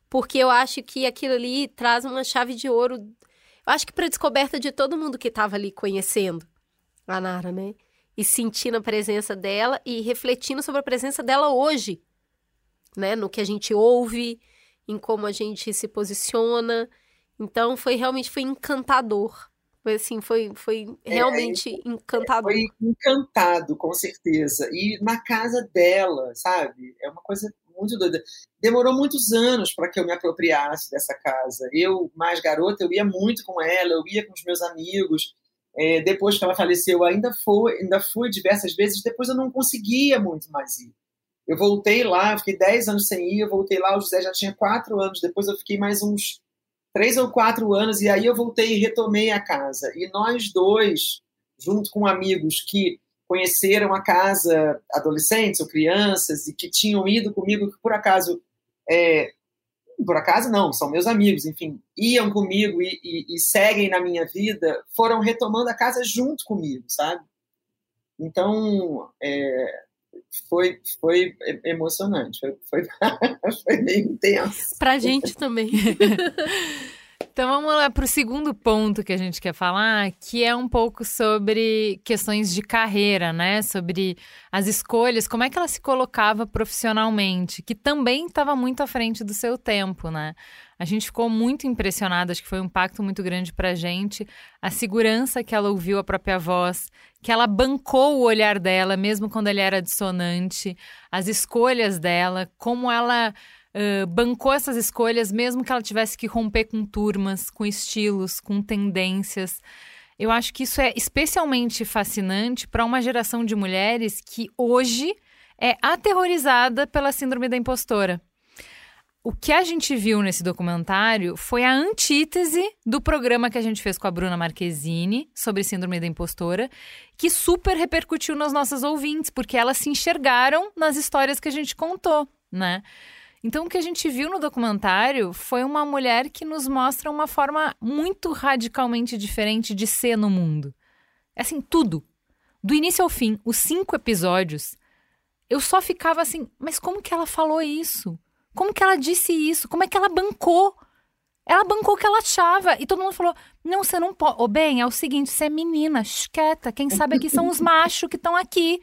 porque eu acho que aquilo ali traz uma chave de ouro, eu acho que pra descoberta de todo mundo que tava ali conhecendo a Nara, né? E sentindo a presença dela e refletindo sobre a presença dela hoje, né? No que a gente ouve, em como a gente se posiciona. Então, foi realmente foi encantador foi assim, foi, foi é, realmente é, encantador. Foi encantado, com certeza. E na casa dela, sabe? É uma coisa muito doida. Demorou muitos anos para que eu me apropriasse dessa casa. Eu, mais garota, eu ia muito com ela, eu ia com os meus amigos. É, depois que ela faleceu, eu ainda fui, ainda fui diversas vezes. Depois eu não conseguia muito mais ir. Eu voltei lá, fiquei 10 anos sem ir, eu voltei lá, o José já tinha 4 anos. Depois eu fiquei mais uns três ou quatro anos, e aí eu voltei e retomei a casa. E nós dois, junto com amigos que conheceram a casa, adolescentes ou crianças, e que tinham ido comigo, que por acaso, é, por acaso não, são meus amigos, enfim, iam comigo e, e, e seguem na minha vida, foram retomando a casa junto comigo, sabe? Então, é, foi, foi emocionante, foi, foi, foi bem intenso. Pra gente também. Então vamos lá para o segundo ponto que a gente quer falar, que é um pouco sobre questões de carreira, né? Sobre as escolhas, como é que ela se colocava profissionalmente, que também estava muito à frente do seu tempo, né? A gente ficou muito impressionada, acho que foi um impacto muito grande para a gente, a segurança que ela ouviu a própria voz, que ela bancou o olhar dela, mesmo quando ele era dissonante, as escolhas dela, como ela uh, bancou essas escolhas, mesmo que ela tivesse que romper com turmas, com estilos, com tendências. Eu acho que isso é especialmente fascinante para uma geração de mulheres que hoje é aterrorizada pela síndrome da impostora o que a gente viu nesse documentário foi a antítese do programa que a gente fez com a Bruna Marquezine sobre síndrome da impostora, que super repercutiu nas nossas ouvintes, porque elas se enxergaram nas histórias que a gente contou, né? Então, o que a gente viu no documentário foi uma mulher que nos mostra uma forma muito radicalmente diferente de ser no mundo. Assim, tudo. Do início ao fim, os cinco episódios, eu só ficava assim, mas como que ela falou isso? Como que ela disse isso? Como é que ela bancou? Ela bancou o que ela achava. E todo mundo falou: não, você não pode. Ô, bem, é o seguinte, você é menina, quieta. Quem sabe aqui são os machos que estão aqui.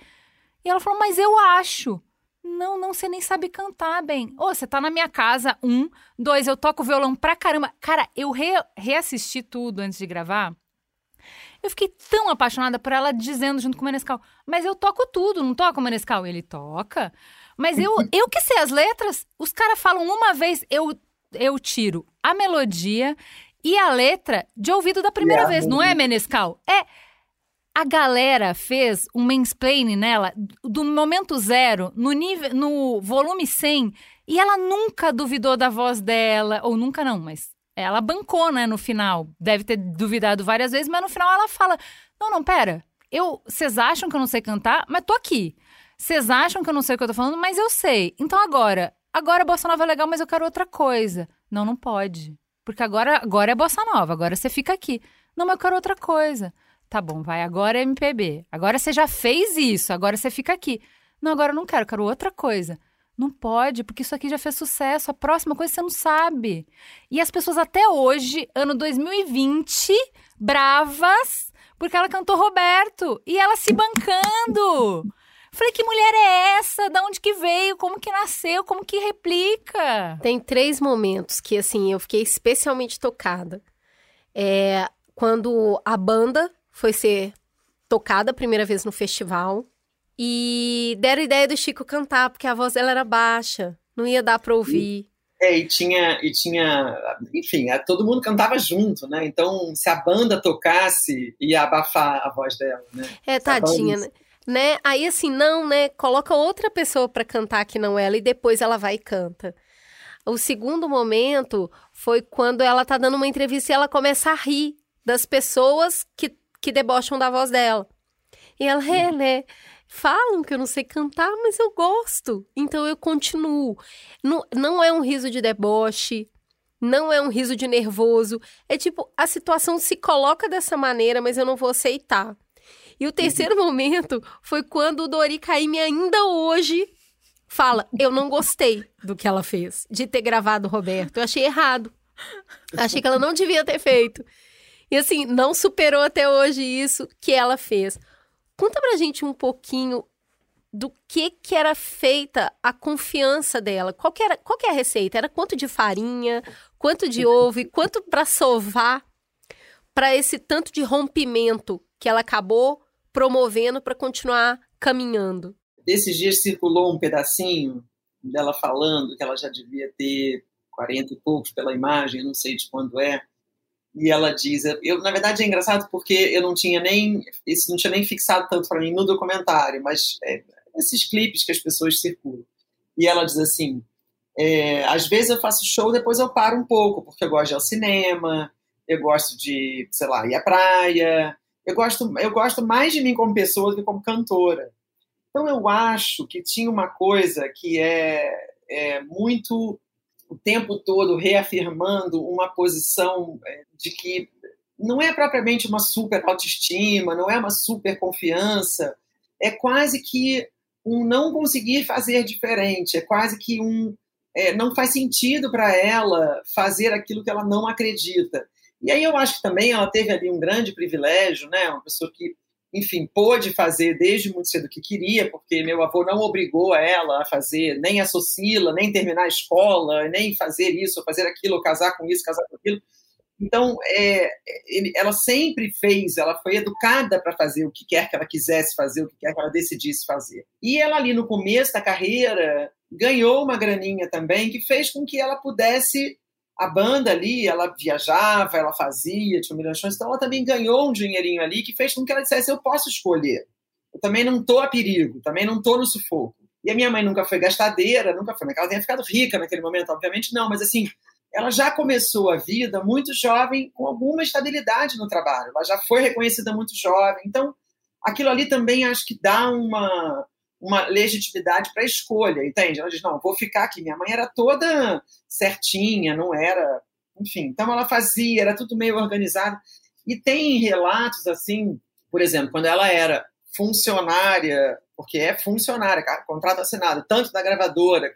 E ela falou: mas eu acho. Não, não, você nem sabe cantar bem. Ô, você tá na minha casa, um. Dois, eu toco violão pra caramba. Cara, eu re reassisti tudo antes de gravar. Eu fiquei tão apaixonada por ela dizendo junto com o Menescal, mas eu toco tudo, não toco o Menescal? Ele toca. Mas eu, eu que sei as letras, os caras falam uma vez, eu, eu tiro a melodia e a letra de ouvido da primeira vez, não é, Menescal? É a galera fez um mansplaining nela do momento zero, no, nível, no volume 100, e ela nunca duvidou da voz dela, ou nunca não, mas ela bancou, né, no final. Deve ter duvidado várias vezes, mas no final ela fala: Não, não, pera. Eu, vocês acham que eu não sei cantar, mas tô aqui. Vocês acham que eu não sei o que eu tô falando, mas eu sei. Então agora, agora a bossa nova é legal, mas eu quero outra coisa. Não, não pode. Porque agora, agora é bossa nova, agora você fica aqui. Não, mas eu quero outra coisa. Tá bom, vai, agora é MPB. Agora você já fez isso, agora você fica aqui. Não, agora eu não quero, eu quero outra coisa. Não pode, porque isso aqui já fez sucesso. A próxima coisa você não sabe. E as pessoas até hoje, ano 2020, bravas, porque ela cantou Roberto e ela se bancando. Falei, que mulher é essa? Da onde que veio? Como que nasceu? Como que replica? Tem três momentos que, assim, eu fiquei especialmente tocada. É quando a banda foi ser tocada a primeira vez no festival. E deram a ideia do Chico cantar, porque a voz dela era baixa, não ia dar para ouvir. É, e tinha, e tinha, enfim, todo mundo cantava junto, né? Então, se a banda tocasse, ia abafar a voz dela, né? É, tadinha, né? né? Aí assim, não, né? Coloca outra pessoa para cantar que não ela e depois ela vai e canta. O segundo momento foi quando ela tá dando uma entrevista e ela começa a rir das pessoas que que debocham da voz dela. E ela, é, né? Falam que eu não sei cantar, mas eu gosto. Então eu continuo. Não, não é um riso de deboche, não é um riso de nervoso. É tipo, a situação se coloca dessa maneira, mas eu não vou aceitar. E o terceiro uhum. momento foi quando o Dori Caymmi ainda hoje fala: Eu não gostei do que ela fez, de ter gravado o Roberto. Eu achei errado. Achei que ela não devia ter feito. E assim, não superou até hoje isso que ela fez. Conta pra gente um pouquinho do que que era feita a confiança dela. Qual que era, qual que é a receita? Era quanto de farinha, quanto de ovo, e quanto para sovar para esse tanto de rompimento que ela acabou promovendo para continuar caminhando. Esses dias circulou um pedacinho dela falando que ela já devia ter 40 e poucos pela imagem, não sei de quando é, e ela diz, eu na verdade é engraçado porque eu não tinha nem isso não tinha nem fixado tanto para mim no documentário, mas é, esses clipes que as pessoas circulam. E ela diz assim, é, às vezes eu faço show, depois eu paro um pouco porque eu gosto de ir ao cinema, eu gosto de, sei lá, ir à praia, eu gosto eu gosto mais de mim como pessoa do que como cantora. Então eu acho que tinha uma coisa que é, é muito o tempo todo reafirmando uma posição é, de que não é propriamente uma super autoestima, não é uma super confiança, é quase que um não conseguir fazer diferente, é quase que um é, não faz sentido para ela fazer aquilo que ela não acredita. E aí eu acho que também ela teve ali um grande privilégio, né? Uma pessoa que enfim, pôde fazer desde muito cedo o que queria, porque meu avô não obrigou ela a fazer nem a Socila, nem terminar a escola, nem fazer isso, fazer aquilo, casar com isso, casar com aquilo. Então, é, ela sempre fez, ela foi educada para fazer o que quer que ela quisesse fazer, o que quer que ela decidisse fazer. E ela ali no começo da carreira ganhou uma graninha também que fez com que ela pudesse a banda ali, ela viajava, ela fazia, tinha milhões de shows, então ela também ganhou um dinheirinho ali que fez com que ela dissesse: eu posso escolher. Eu também não estou a perigo, também não estou no sufoco. E a minha mãe nunca foi gastadeira, nunca foi, ela tenha ficado rica naquele momento, obviamente não, mas assim, ela já começou a vida muito jovem, com alguma estabilidade no trabalho, ela já foi reconhecida muito jovem, então aquilo ali também acho que dá uma, uma legitimidade para a escolha, entende? Ela diz, não, vou ficar aqui. Minha mãe era toda certinha, não era... Enfim, então ela fazia, era tudo meio organizado. E tem relatos, assim, por exemplo, quando ela era funcionária, porque é funcionária, contrato assinado, tanto da gravadora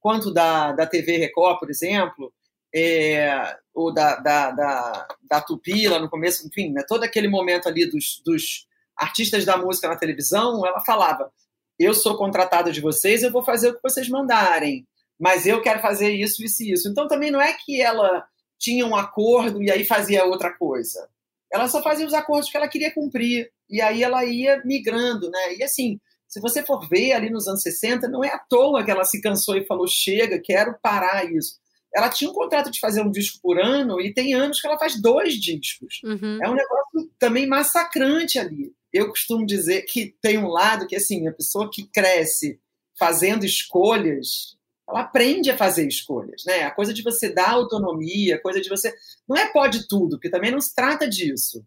quanto da, da TV Record, por exemplo, é, ou da, da, da, da Tupi, lá no começo, enfim, né, todo aquele momento ali dos, dos artistas da música na televisão, ela falava: eu sou contratada de vocês, eu vou fazer o que vocês mandarem, mas eu quero fazer isso, isso e isso. Então também não é que ela tinha um acordo e aí fazia outra coisa. Ela só fazia os acordos que ela queria cumprir. E aí ela ia migrando, né? E assim, se você for ver ali nos anos 60, não é à toa que ela se cansou e falou: chega, quero parar isso. Ela tinha um contrato de fazer um disco por ano e tem anos que ela faz dois discos. Uhum. É um negócio também massacrante ali. Eu costumo dizer que tem um lado que, assim, a pessoa que cresce fazendo escolhas, ela aprende a fazer escolhas, né? A coisa de você dar autonomia, a coisa de você. Não é pode tudo, porque também não se trata disso.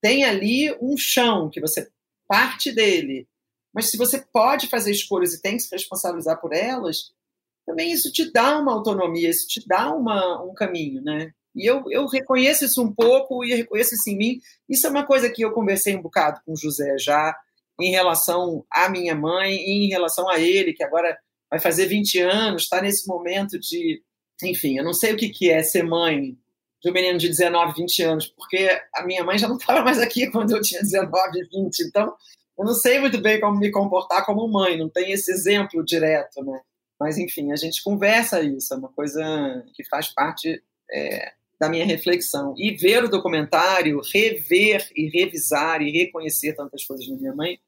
Tem ali um chão que você parte dele. Mas se você pode fazer escolhas e tem que se responsabilizar por elas, também isso te dá uma autonomia, isso te dá uma, um caminho, né? E eu, eu reconheço isso um pouco e reconheço isso em mim. Isso é uma coisa que eu conversei um bocado com o José já, em relação à minha mãe e em relação a ele, que agora vai fazer 20 anos, está nesse momento de. Enfim, eu não sei o que, que é ser mãe de um menino de 19, 20 anos, porque a minha mãe já não estava mais aqui quando eu tinha 19, 20. Então, eu não sei muito bem como me comportar como mãe, não tem esse exemplo direto, né? Mas, enfim, a gente conversa isso, é uma coisa que faz parte é, da minha reflexão. E ver o documentário, rever e revisar e reconhecer tantas coisas da minha mãe,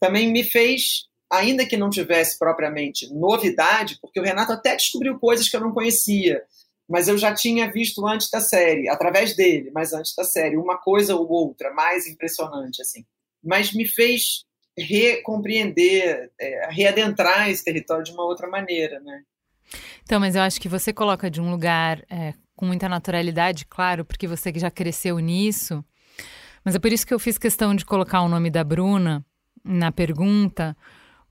também me fez, ainda que não tivesse propriamente novidade, porque o Renato até descobriu coisas que eu não conhecia, mas eu já tinha visto antes da série, através dele, mas antes da série, uma coisa ou outra mais impressionante, assim. Mas me fez recompreender, é, readentrar esse território de uma outra maneira, né? Então, mas eu acho que você coloca de um lugar é, com muita naturalidade, claro, porque você já cresceu nisso. Mas é por isso que eu fiz questão de colocar o nome da Bruna na pergunta,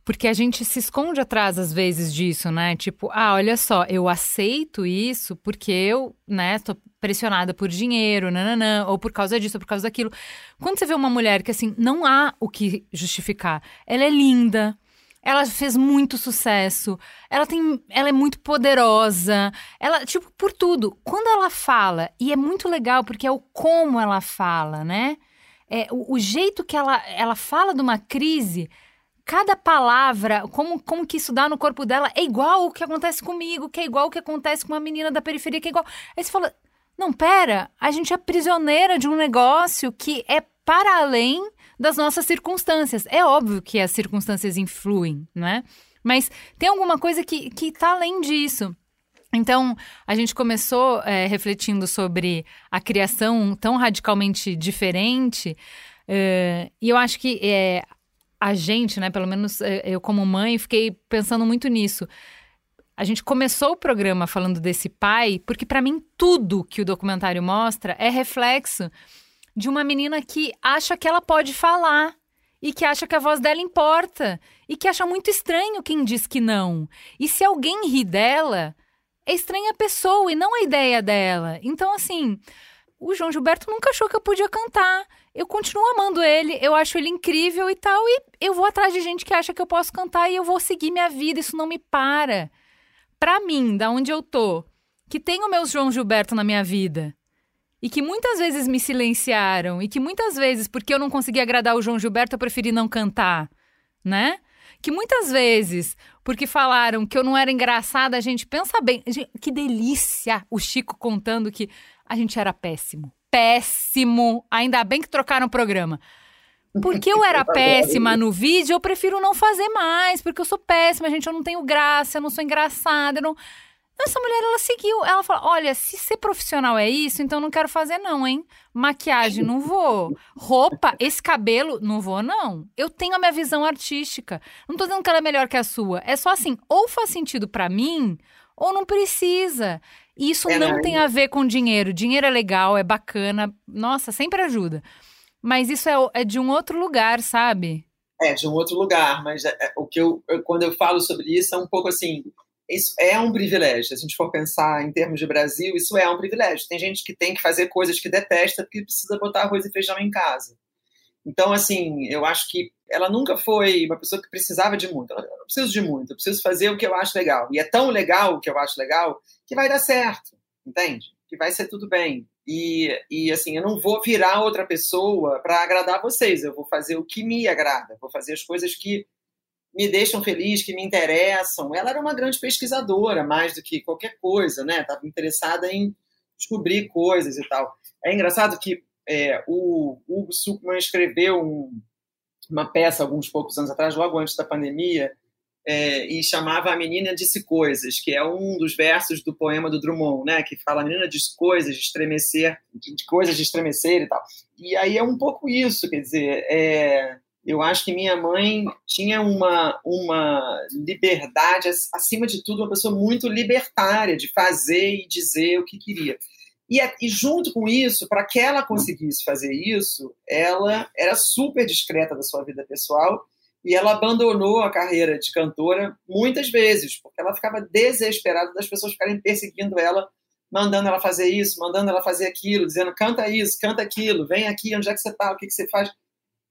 porque a gente se esconde atrás, às vezes, disso, né? Tipo, ah, olha só, eu aceito isso porque eu, né, tô pressionada por dinheiro, nananã, ou por causa disso, ou por causa daquilo. Quando você vê uma mulher que, assim, não há o que justificar, ela é linda, ela fez muito sucesso, ela tem, ela é muito poderosa, ela, tipo, por tudo. Quando ela fala, e é muito legal porque é o como ela fala, né? É, o, o jeito que ela, ela fala de uma crise cada palavra, como, como que isso dá no corpo dela, é igual o que acontece comigo, que é igual o que acontece com uma menina da periferia, que é igual. Aí você fala, não, pera, a gente é prisioneira de um negócio que é para além das nossas circunstâncias. É óbvio que as circunstâncias influem, né? Mas tem alguma coisa que, que tá além disso. Então, a gente começou é, refletindo sobre a criação tão radicalmente diferente, é, e eu acho que é, a gente, né, pelo menos eh, eu como mãe, fiquei pensando muito nisso. A gente começou o programa falando desse pai, porque para mim tudo que o documentário mostra é reflexo de uma menina que acha que ela pode falar e que acha que a voz dela importa e que acha muito estranho quem diz que não. E se alguém ri dela, é estranha a pessoa e não a ideia dela. Então, assim, o João Gilberto nunca achou que eu podia cantar eu continuo amando ele, eu acho ele incrível e tal, e eu vou atrás de gente que acha que eu posso cantar e eu vou seguir minha vida, isso não me para. Pra mim, da onde eu tô, que tenho meus João Gilberto na minha vida, e que muitas vezes me silenciaram, e que muitas vezes, porque eu não consegui agradar o João Gilberto, eu preferi não cantar, né? Que muitas vezes, porque falaram que eu não era engraçada, a gente pensa bem, que delícia o Chico contando que a gente era péssimo péssimo. Ainda bem que trocaram o programa. Porque eu era péssima no vídeo, eu prefiro não fazer mais, porque eu sou péssima, gente, eu não tenho graça, eu não sou engraçada, eu não... Essa mulher, ela seguiu, ela falou, olha, se ser profissional é isso, então não quero fazer não, hein? Maquiagem, não vou. Roupa, esse cabelo, não vou não. Eu tenho a minha visão artística. Não tô dizendo que ela é melhor que a sua. É só assim, ou faz sentido para mim, ou não precisa. Isso é, não tem a ver com dinheiro. Dinheiro é legal, é bacana, nossa, sempre ajuda. Mas isso é, é de um outro lugar, sabe? É, de um outro lugar, mas é, é, o que eu, eu, quando eu falo sobre isso, é um pouco assim, isso é um privilégio. Se a gente for pensar em termos de Brasil, isso é um privilégio. Tem gente que tem que fazer coisas que detesta porque precisa botar arroz e feijão em casa. Então, assim, eu acho que ela nunca foi uma pessoa que precisava de muito. Eu não preciso de muito, eu preciso fazer o que eu acho legal. E é tão legal o que eu acho legal que vai dar certo, entende? Que vai ser tudo bem. E, e assim, eu não vou virar outra pessoa para agradar vocês. Eu vou fazer o que me agrada, vou fazer as coisas que me deixam feliz, que me interessam. Ela era uma grande pesquisadora, mais do que qualquer coisa, né? Estava interessada em descobrir coisas e tal. É engraçado que é, o Hugo Suckman escreveu um, uma peça alguns poucos anos atrás, logo antes da pandemia, é, e chamava A Menina Disse Coisas, que é um dos versos do poema do Drummond, né, que fala a menina diz coisas de estremecer, de coisas de estremecer e tal. E aí é um pouco isso, quer dizer, é, eu acho que minha mãe tinha uma, uma liberdade, acima de tudo, uma pessoa muito libertária de fazer e dizer o que queria. E, e junto com isso, para que ela conseguisse fazer isso, ela era super discreta da sua vida pessoal e ela abandonou a carreira de cantora muitas vezes, porque ela ficava desesperada das pessoas ficarem perseguindo ela, mandando ela fazer isso, mandando ela fazer aquilo, dizendo canta isso, canta aquilo, vem aqui, onde é que você está, o que, que você faz.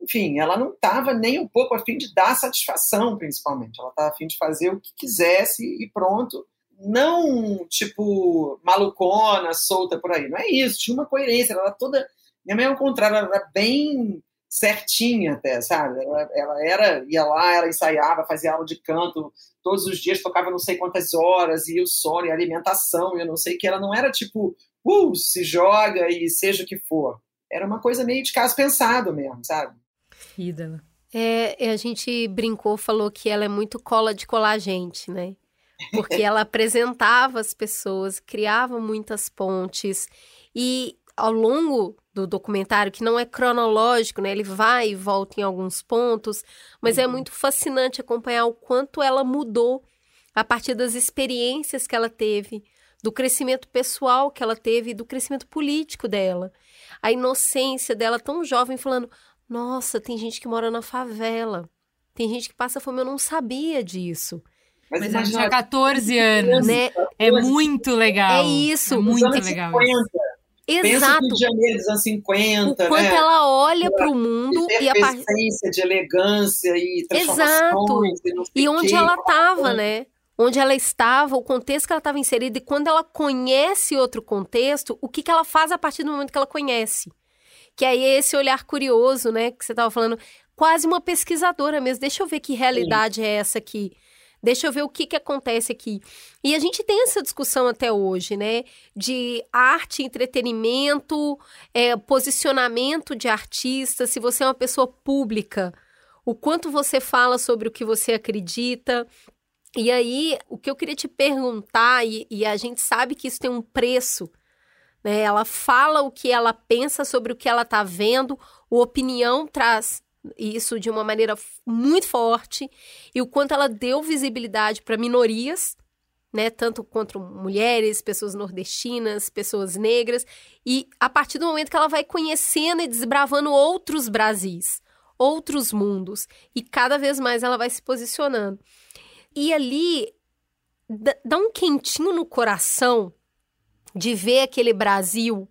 Enfim, ela não estava nem um pouco a fim de dar satisfação, principalmente. Ela estava a fim de fazer o que quisesse e pronto não tipo malucona, solta por aí. Não é isso, tinha uma coerência, ela era toda. Minha mãe, ao contrário, ela era bem certinha até, sabe? Ela, ela era, ia lá, ela ensaiava, fazia aula de canto, todos os dias tocava não sei quantas horas, e o sono, e a alimentação, e eu não sei o que. Ela não era tipo, uh, se joga e seja o que for. Era uma coisa meio de caso pensado mesmo, sabe? Ídolo. É, a gente brincou, falou que ela é muito cola de colar gente, né? porque ela apresentava as pessoas, criava muitas pontes e ao longo do documentário, que não é cronológico, né? Ele vai e volta em alguns pontos, mas é uhum. é muito fascinante acompanhar o quanto ela mudou a partir das experiências que ela teve, do crescimento pessoal que ela teve, do crescimento político dela. A inocência dela tão jovem falando: "Nossa, tem gente que mora na favela. Tem gente que passa fome, eu não sabia disso". Mas, Mas ela tinha 14 anos. Né? É muito legal. É isso. É muito legal. 50. Exato. Pensa no Janeiro dos anos 50, o quanto né? ela olha para o mundo de e a parte de elegância e Exato. E, e onde ela estava, né? Onde ela estava, o contexto que ela estava inserida e quando ela conhece outro contexto, o que, que ela faz a partir do momento que ela conhece. Que aí é esse olhar curioso, né, que você estava falando, quase uma pesquisadora mesmo. Deixa eu ver que realidade Sim. é essa aqui. Deixa eu ver o que, que acontece aqui. E a gente tem essa discussão até hoje, né? De arte, entretenimento, é, posicionamento de artista, se você é uma pessoa pública, o quanto você fala sobre o que você acredita. E aí, o que eu queria te perguntar, e, e a gente sabe que isso tem um preço, né? Ela fala o que ela pensa sobre o que ela está vendo, o opinião traz isso de uma maneira muito forte e o quanto ela deu visibilidade para minorias, né, tanto contra mulheres, pessoas nordestinas, pessoas negras, e a partir do momento que ela vai conhecendo e desbravando outros Brasis, outros mundos, e cada vez mais ela vai se posicionando. E ali dá um quentinho no coração de ver aquele Brasil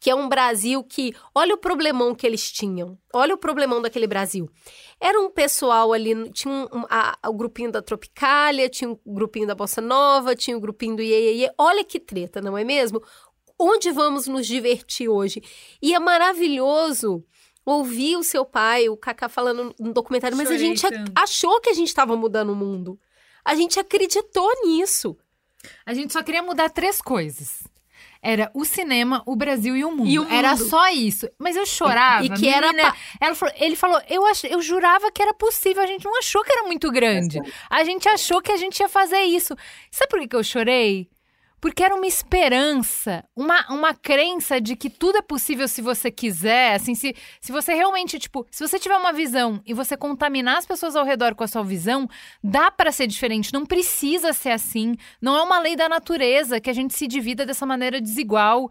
que é um Brasil que. Olha o problemão que eles tinham. Olha o problemão daquele Brasil. Era um pessoal ali, tinha um, a, o grupinho da Tropicália, tinha um grupinho da Bossa Nova, tinha o um grupinho do Iê. Olha que treta, não é mesmo? Onde vamos nos divertir hoje? E é maravilhoso ouvir o seu pai, o Kaká, falando no documentário, mas Chorei, a gente achou que a gente estava mudando o mundo. A gente acreditou nisso. A gente só queria mudar três coisas. Era o cinema, o Brasil e o mundo. E o mundo. Era só isso. Mas eu chorava. E que menina, era. Ela falou, ele falou, eu, ach, eu jurava que era possível. A gente não achou que era muito grande. A gente achou que a gente ia fazer isso. Sabe por que, que eu chorei? Porque era uma esperança, uma, uma crença de que tudo é possível se você quiser. Assim, se, se você realmente, tipo, se você tiver uma visão e você contaminar as pessoas ao redor com a sua visão, dá para ser diferente. Não precisa ser assim. Não é uma lei da natureza que a gente se divida dessa maneira desigual.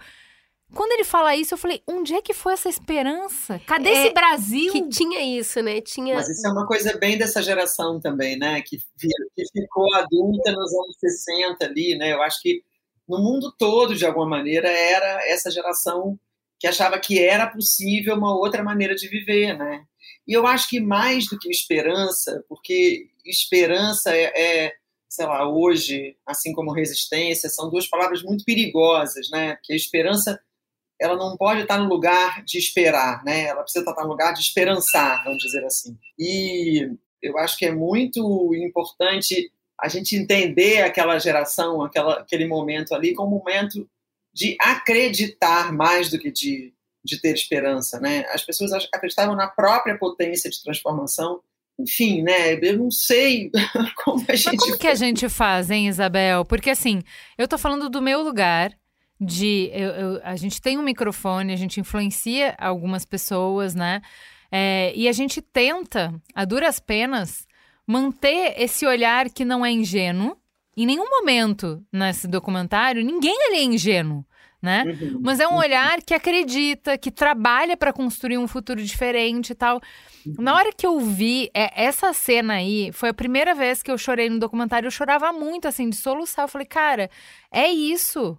quando ele fala isso, eu falei, onde é que foi essa esperança? Cadê é, esse Brasil? Que tinha isso, né? Tinha... Mas isso é uma coisa bem dessa geração também, né? Que, que ficou adulta nos anos 60 ali, né? Eu acho que no mundo todo, de alguma maneira, era essa geração que achava que era possível uma outra maneira de viver, né? E eu acho que mais do que esperança, porque esperança é, é sei lá, hoje, assim como resistência, são duas palavras muito perigosas, né? Porque a esperança ela não pode estar no lugar de esperar, né? Ela precisa estar no lugar de esperançar, vamos dizer assim. E eu acho que é muito importante a gente entender aquela geração, aquela, aquele momento ali como um momento de acreditar mais do que de, de ter esperança, né? As pessoas acreditavam na própria potência de transformação. Enfim, né? Eu não sei como a gente. Mas como que a gente faz, hein, Isabel? Porque assim, eu tô falando do meu lugar de eu, eu, a gente tem um microfone, a gente influencia algumas pessoas, né? É, e a gente tenta, a duras penas, manter esse olhar que não é ingênuo. Em nenhum momento nesse documentário, ninguém ali é ingênuo. Né? Uhum. Mas é um olhar que acredita, que trabalha para construir um futuro diferente e tal. Uhum. Na hora que eu vi é, essa cena aí, foi a primeira vez que eu chorei no documentário. Eu chorava muito, assim, de soluçar. Eu falei, cara, é isso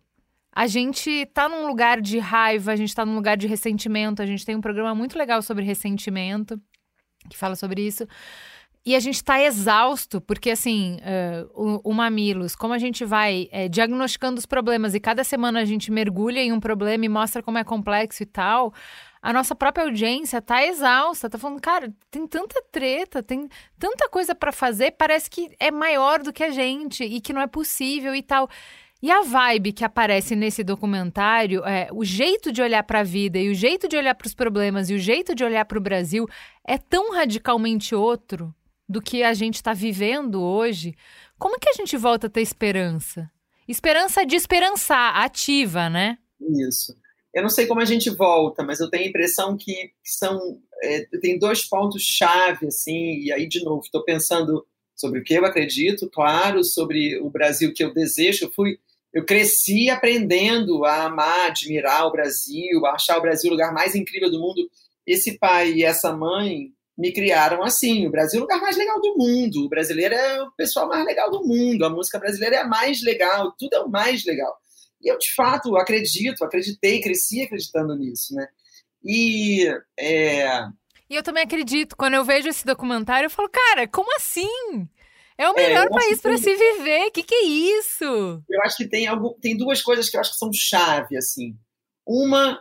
a gente tá num lugar de raiva, a gente tá num lugar de ressentimento. A gente tem um programa muito legal sobre ressentimento, que fala sobre isso. E a gente tá exausto, porque assim, uh, o, o, Mamilos, como a gente vai é, diagnosticando os problemas e cada semana a gente mergulha em um problema e mostra como é complexo e tal, a nossa própria audiência tá exausta, tá falando, cara, tem tanta treta, tem tanta coisa para fazer, parece que é maior do que a gente e que não é possível e tal. E a vibe que aparece nesse documentário, é, o jeito de olhar para a vida e o jeito de olhar para os problemas e o jeito de olhar para o Brasil é tão radicalmente outro do que a gente está vivendo hoje. Como que a gente volta a ter esperança? Esperança de esperançar, ativa, né? Isso. Eu não sei como a gente volta, mas eu tenho a impressão que são é, tem dois pontos chave assim. E aí de novo estou pensando sobre o que eu acredito, claro, sobre o Brasil que eu desejo. Eu fui eu cresci aprendendo a amar, admirar o Brasil, a achar o Brasil o lugar mais incrível do mundo. Esse pai e essa mãe me criaram assim: o Brasil é o lugar mais legal do mundo, o brasileiro é o pessoal mais legal do mundo, a música brasileira é a mais legal, tudo é o mais legal. E eu, de fato, acredito, acreditei, cresci acreditando nisso, né? E. É... E eu também acredito. Quando eu vejo esse documentário, eu falo, cara, como assim? É o melhor é, país para se viver. O que, que é isso? Eu acho que tem, algo, tem duas coisas que eu acho que são chave, assim. Uma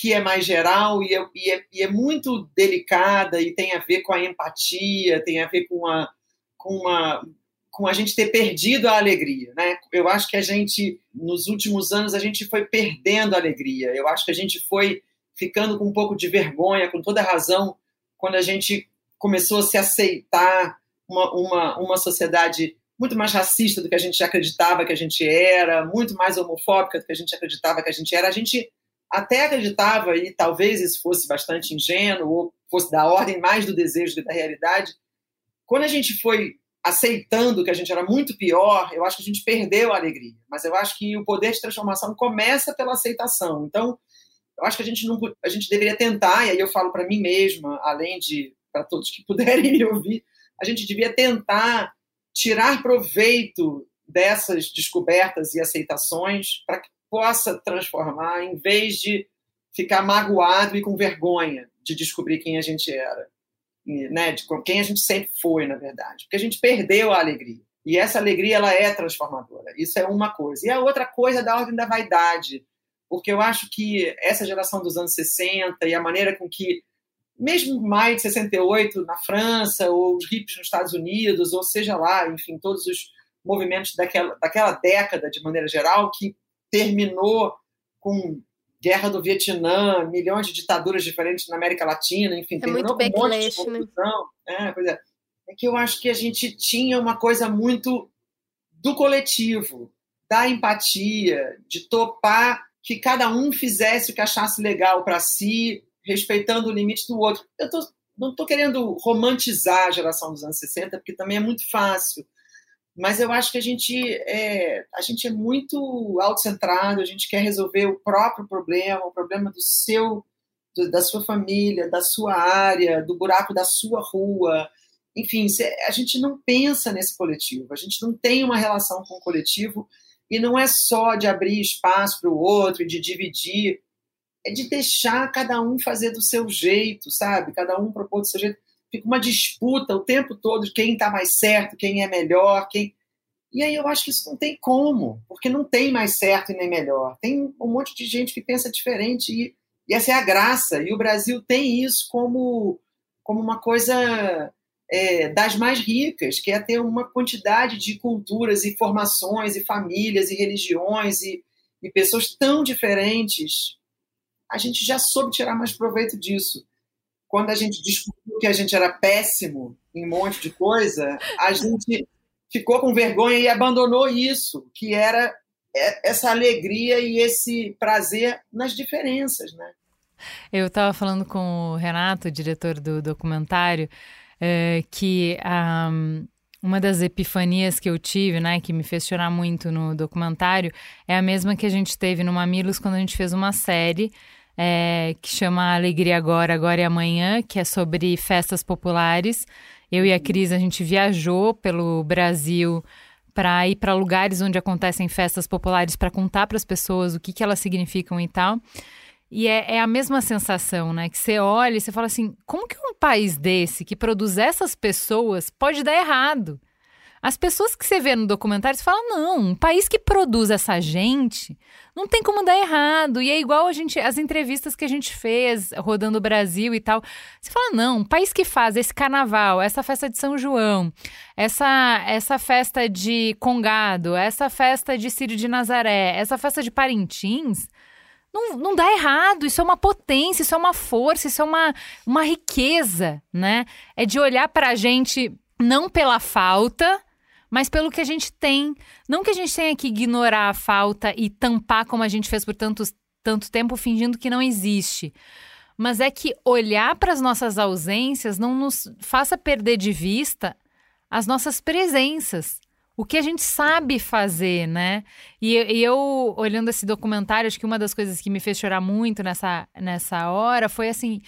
que é mais geral e é, e, é, e é, muito delicada e tem a ver com a empatia, tem a ver com a, com uma com a gente ter perdido a alegria, né? Eu acho que a gente nos últimos anos a gente foi perdendo a alegria. Eu acho que a gente foi ficando com um pouco de vergonha, com toda razão, quando a gente começou a se aceitar uma, uma, uma sociedade muito mais racista do que a gente acreditava que a gente era, muito mais homofóbica do que a gente acreditava que a gente era. A gente até acreditava, e talvez isso fosse bastante ingênuo, ou fosse da ordem mais do desejo do que da realidade. Quando a gente foi aceitando que a gente era muito pior, eu acho que a gente perdeu a alegria. Mas eu acho que o poder de transformação começa pela aceitação. Então, eu acho que a gente não, a gente deveria tentar, e aí eu falo para mim mesma, além de para todos que puderem me ouvir, a gente devia tentar tirar proveito dessas descobertas e aceitações para que possa transformar, em vez de ficar magoado e com vergonha de descobrir quem a gente era, né? de quem a gente sempre foi, na verdade. Porque a gente perdeu a alegria. E essa alegria ela é transformadora. Isso é uma coisa. E a outra coisa é da ordem da vaidade. Porque eu acho que essa geração dos anos 60 e a maneira com que mesmo maio de 68 na França, ou os hippies nos Estados Unidos, ou seja lá, enfim, todos os movimentos daquela, daquela década, de maneira geral, que terminou com guerra do Vietnã, milhões de ditaduras diferentes na América Latina, enfim, é terminou com um monte de confusão. Né? É, é. é que eu acho que a gente tinha uma coisa muito do coletivo, da empatia, de topar que cada um fizesse o que achasse legal para si, respeitando o limite do outro. Eu tô, não estou querendo romantizar a geração dos anos 60, porque também é muito fácil, mas eu acho que a gente é, a gente é muito autocentrado, a gente quer resolver o próprio problema, o problema do seu, do, da sua família, da sua área, do buraco da sua rua. Enfim, a gente não pensa nesse coletivo, a gente não tem uma relação com o coletivo e não é só de abrir espaço para o outro de dividir, é de deixar cada um fazer do seu jeito, sabe? Cada um propor do seu jeito fica uma disputa o tempo todo de quem está mais certo, quem é melhor, quem. E aí eu acho que isso não tem como, porque não tem mais certo e nem melhor. Tem um monte de gente que pensa diferente e, e essa é a graça. E o Brasil tem isso como, como uma coisa é, das mais ricas, que é ter uma quantidade de culturas e formações e famílias e religiões e, e pessoas tão diferentes. A gente já soube tirar mais proveito disso quando a gente descobriu que a gente era péssimo em um monte de coisa, a gente ficou com vergonha e abandonou isso, que era essa alegria e esse prazer nas diferenças, né? Eu estava falando com o Renato, diretor do documentário, é, que um, uma das epifanias que eu tive, né, que me fez chorar muito no documentário, é a mesma que a gente teve no Mamilos quando a gente fez uma série é, que chama Alegria Agora, Agora e Amanhã, que é sobre festas populares. Eu e a Cris, a gente viajou pelo Brasil para ir para lugares onde acontecem festas populares para contar para as pessoas o que, que elas significam e tal. E é, é, a mesma sensação, né? Que você olha e você fala assim: como que um país desse que produz essas pessoas pode dar errado? As pessoas que você vê no documentário, você fala, não, um país que produz essa gente não tem como dar errado. E é igual a gente, as entrevistas que a gente fez rodando o Brasil e tal. Você fala, não, um país que faz esse carnaval, essa festa de São João, essa, essa festa de Congado, essa festa de Círio de Nazaré, essa festa de Parintins. Não, não dá errado, isso é uma potência, isso é uma força, isso é uma, uma riqueza, né? É de olhar para a gente não pela falta, mas pelo que a gente tem. Não que a gente tenha que ignorar a falta e tampar como a gente fez por tanto, tanto tempo, fingindo que não existe. Mas é que olhar para as nossas ausências não nos faça perder de vista as nossas presenças. O que a gente sabe fazer, né? E, eu, olhando esse documentário, acho que uma das coisas que me fez chorar muito nessa, nessa hora foi assim.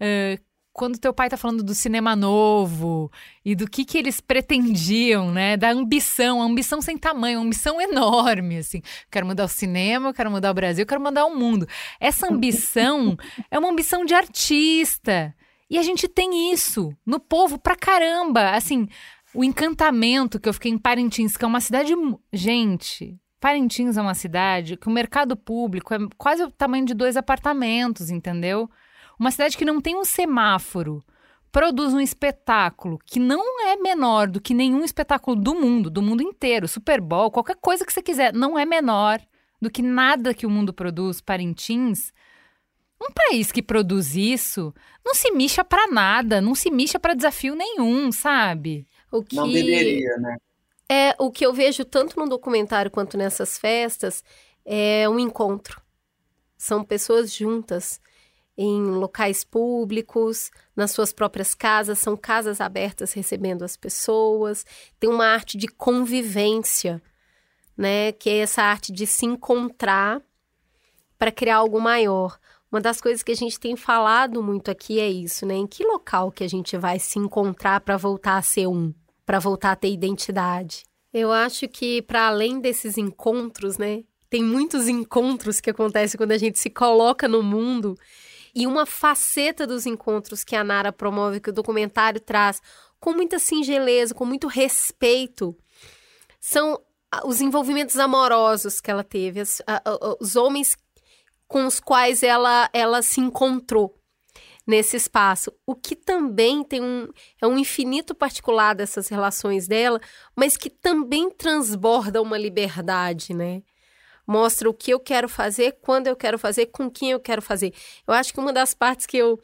Uh, quando teu pai tá falando do cinema novo e do que que eles pretendiam, né? Da ambição, a ambição sem tamanho, uma ambição enorme, assim. Quero mudar o cinema, quero mudar o Brasil, quero mudar o mundo. Essa ambição é uma ambição de artista. E a gente tem isso no povo pra caramba. Assim, o encantamento que eu fiquei em Parintins, que é uma cidade. Gente, Parintins é uma cidade que o mercado público é quase o tamanho de dois apartamentos, entendeu? Uma cidade que não tem um semáforo produz um espetáculo que não é menor do que nenhum espetáculo do mundo, do mundo inteiro, Super Bowl, qualquer coisa que você quiser, não é menor do que nada que o mundo produz, Parintins. Um país que produz isso não se mixa para nada, não se mixa para desafio nenhum, sabe? O que não deveria, né? É o que eu vejo tanto no documentário quanto nessas festas é um encontro. São pessoas juntas em locais públicos, nas suas próprias casas, são casas abertas recebendo as pessoas. Tem uma arte de convivência, né, que é essa arte de se encontrar para criar algo maior. Uma das coisas que a gente tem falado muito aqui é isso, né? Em que local que a gente vai se encontrar para voltar a ser um, para voltar a ter identidade? Eu acho que para além desses encontros, né? Tem muitos encontros que acontecem quando a gente se coloca no mundo e uma faceta dos encontros que a Nara promove, que o documentário traz, com muita singeleza, com muito respeito, são os envolvimentos amorosos que ela teve, as, a, a, os homens com os quais ela, ela se encontrou nesse espaço. O que também tem um, é um infinito particular dessas relações dela, mas que também transborda uma liberdade, né? Mostra o que eu quero fazer, quando eu quero fazer, com quem eu quero fazer. Eu acho que uma das partes que eu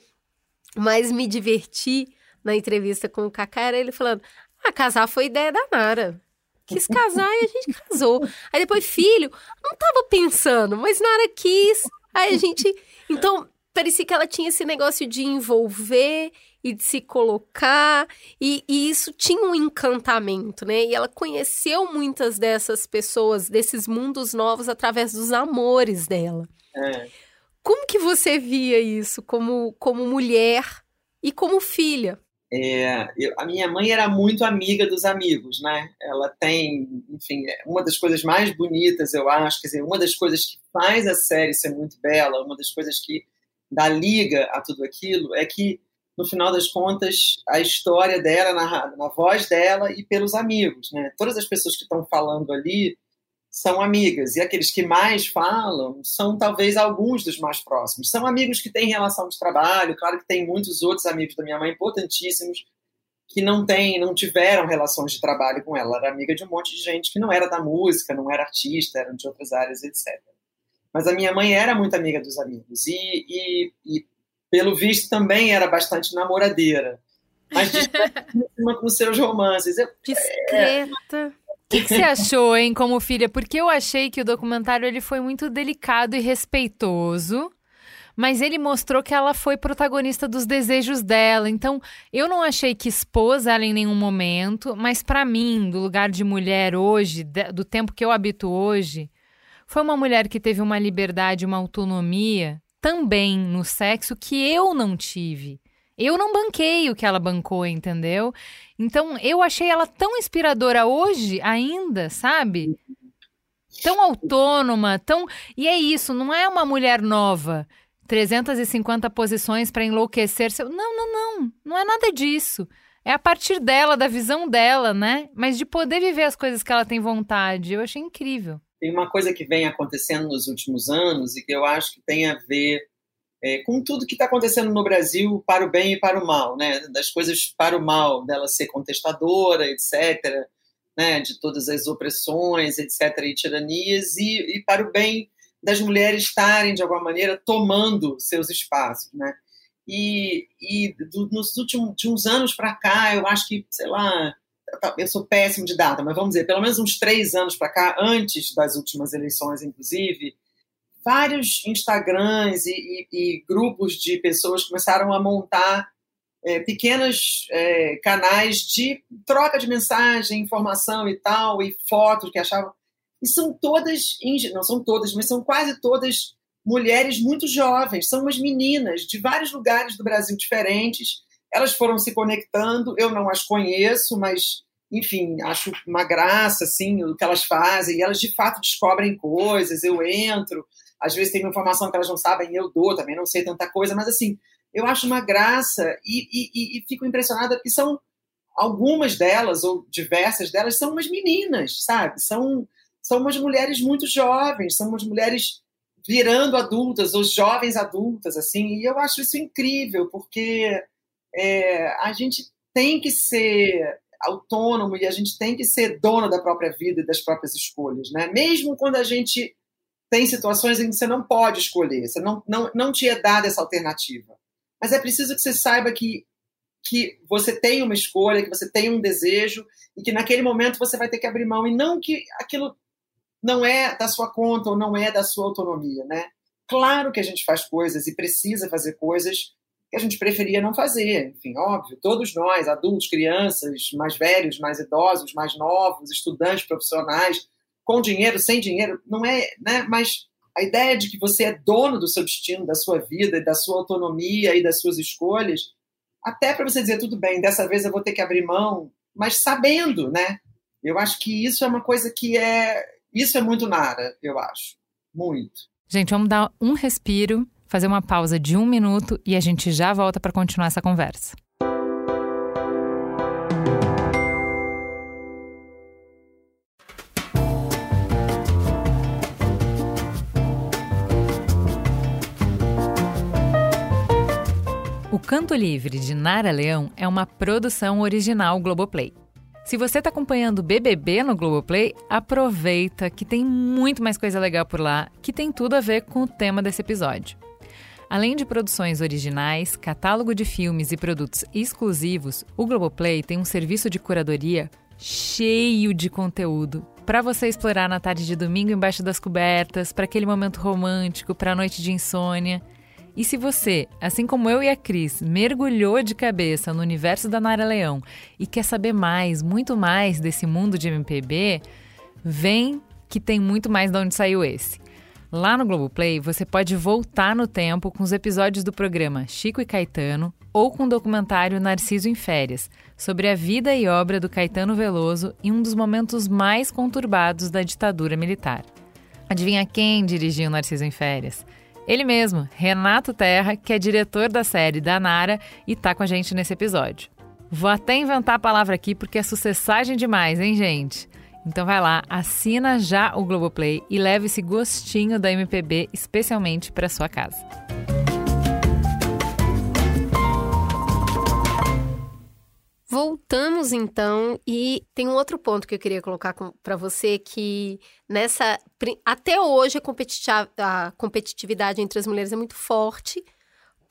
mais me diverti na entrevista com o Kaká era ele falando: Ah, casar foi ideia da Nara. Quis casar e a gente casou. Aí depois, filho, não tava pensando, mas Nara quis. Aí a gente. Então, parecia que ela tinha esse negócio de envolver e de se colocar, e, e, isso tinha um encantamento, né? E ela conheceu muitas dessas pessoas, desses mundos novos, através dos amores dela. É. Como que você via isso como, como mulher e como filha? É, eu, a minha mãe era muito amiga dos amigos, né? Ela tem, enfim, é uma das coisas mais bonitas, eu acho, quer dizer, uma das coisas que faz a série ser muito bela, uma das coisas que dá liga a tudo aquilo, é que no final das contas, a história dela narrada na voz dela e pelos amigos. Né? Todas as pessoas que estão falando ali são amigas, e aqueles que mais falam são talvez alguns dos mais próximos. São amigos que têm relação de trabalho, claro que tem muitos outros amigos da minha mãe importantíssimos que não têm, não tiveram relações de trabalho com. Ela era amiga de um monte de gente que não era da música, não era artista, eram de outras áreas, etc. Mas a minha mãe era muito amiga dos amigos e, e, e pelo visto, também era bastante namoradeira. Mas discreta com seus romances. Eu, discreta. O que, que, você achou, hein, como filha? Porque eu achei que o documentário ele foi muito delicado e respeitoso, mas ele mostrou que ela foi protagonista dos desejos dela. Então, eu não achei que expôs ela em nenhum momento, mas para mim, do lugar de mulher hoje, do tempo que eu habito hoje, foi uma mulher que teve uma liberdade, uma autonomia também no sexo que eu não tive. Eu não banquei o que ela bancou, entendeu? Então eu achei ela tão inspiradora hoje ainda, sabe? Tão autônoma, tão. E é isso, não é uma mulher nova. 350 posições para enlouquecer seu. Não, não, não. Não é nada disso. É a partir dela, da visão dela, né? Mas de poder viver as coisas que ela tem vontade. Eu achei incrível tem uma coisa que vem acontecendo nos últimos anos e que eu acho que tem a ver é, com tudo que está acontecendo no Brasil para o bem e para o mal, né? Das coisas para o mal, dela ser contestadora, etc., né? De todas as opressões, etc., e tiranias, e, e para o bem das mulheres estarem, de alguma maneira, tomando seus espaços, né? E, e do, nos últimos de uns anos para cá, eu acho que, sei lá, eu sou péssimo de data, mas vamos dizer, pelo menos uns três anos para cá, antes das últimas eleições, inclusive, vários Instagrams e, e, e grupos de pessoas começaram a montar é, pequenos é, canais de troca de mensagem, informação e tal, e fotos que achavam. E são todas, não são todas, mas são quase todas mulheres muito jovens, são umas meninas de vários lugares do Brasil diferentes elas foram se conectando, eu não as conheço, mas, enfim, acho uma graça, assim, o que elas fazem, e elas de fato descobrem coisas, eu entro, às vezes tem informação que elas não sabem, eu dou, também não sei tanta coisa, mas, assim, eu acho uma graça e, e, e fico impressionada. Porque são algumas delas, ou diversas delas, são umas meninas, sabe? São, são umas mulheres muito jovens, são umas mulheres virando adultas, ou jovens adultas, assim, e eu acho isso incrível, porque é, a gente tem que ser autônomo e a gente tem que ser dono da própria vida e das próprias escolhas, né? Mesmo quando a gente tem situações em que você não pode escolher, você não, não, não te é dada essa alternativa. Mas é preciso que você saiba que, que você tem uma escolha, que você tem um desejo e que naquele momento você vai ter que abrir mão e não que aquilo não é da sua conta ou não é da sua autonomia, né? Claro que a gente faz coisas e precisa fazer coisas que a gente preferia não fazer. Enfim, óbvio, todos nós, adultos, crianças, mais velhos, mais idosos, mais novos, estudantes, profissionais, com dinheiro, sem dinheiro, não é, né? Mas a ideia de que você é dono do seu destino, da sua vida, da sua autonomia e das suas escolhas, até para você dizer tudo bem, dessa vez eu vou ter que abrir mão, mas sabendo, né? Eu acho que isso é uma coisa que é, isso é muito nada, eu acho, muito. Gente, vamos dar um respiro fazer uma pausa de um minuto e a gente já volta para continuar essa conversa. O Canto Livre de Nara Leão é uma produção original Globoplay. Se você está acompanhando BBB no Globoplay, aproveita que tem muito mais coisa legal por lá, que tem tudo a ver com o tema desse episódio. Além de produções originais, catálogo de filmes e produtos exclusivos, o Globoplay tem um serviço de curadoria cheio de conteúdo para você explorar na tarde de domingo embaixo das cobertas, para aquele momento romântico, para a noite de insônia. E se você, assim como eu e a Cris, mergulhou de cabeça no universo da Nara Leão e quer saber mais, muito mais desse mundo de MPB, vem que tem muito mais de onde saiu esse. Lá no Globoplay, você pode voltar no tempo com os episódios do programa Chico e Caetano ou com o documentário Narciso em Férias, sobre a vida e obra do Caetano Veloso em um dos momentos mais conturbados da ditadura militar. Adivinha quem dirigiu Narciso em Férias? Ele mesmo, Renato Terra, que é diretor da série da Nara e tá com a gente nesse episódio. Vou até inventar a palavra aqui porque é sucessagem demais, hein, gente? Então vai lá, assina já o Globoplay e leve esse gostinho da MPB especialmente para sua casa. Voltamos então e tem um outro ponto que eu queria colocar para você que nessa até hoje a, a competitividade entre as mulheres é muito forte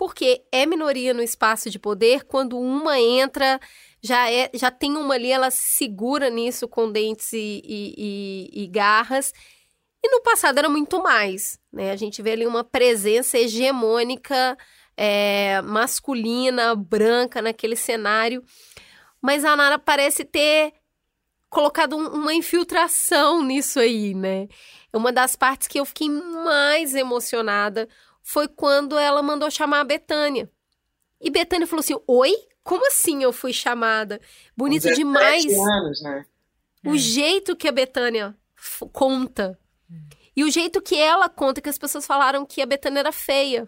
porque é minoria no espaço de poder quando uma entra já é já tem uma ali ela se segura nisso com dentes e, e, e, e garras. E no passado era muito mais né? A gente vê ali uma presença hegemônica é, masculina branca naquele cenário. Mas a Nara parece ter colocado um, uma infiltração nisso aí, né? Uma das partes que eu fiquei mais emocionada foi quando ela mandou chamar a Betânia. E Betânia falou assim: Oi? Como assim eu fui chamada? Bonito demais. Anos, né? O é. jeito que a Betânia conta. E o jeito que ela conta, que as pessoas falaram que a Betânia era feia.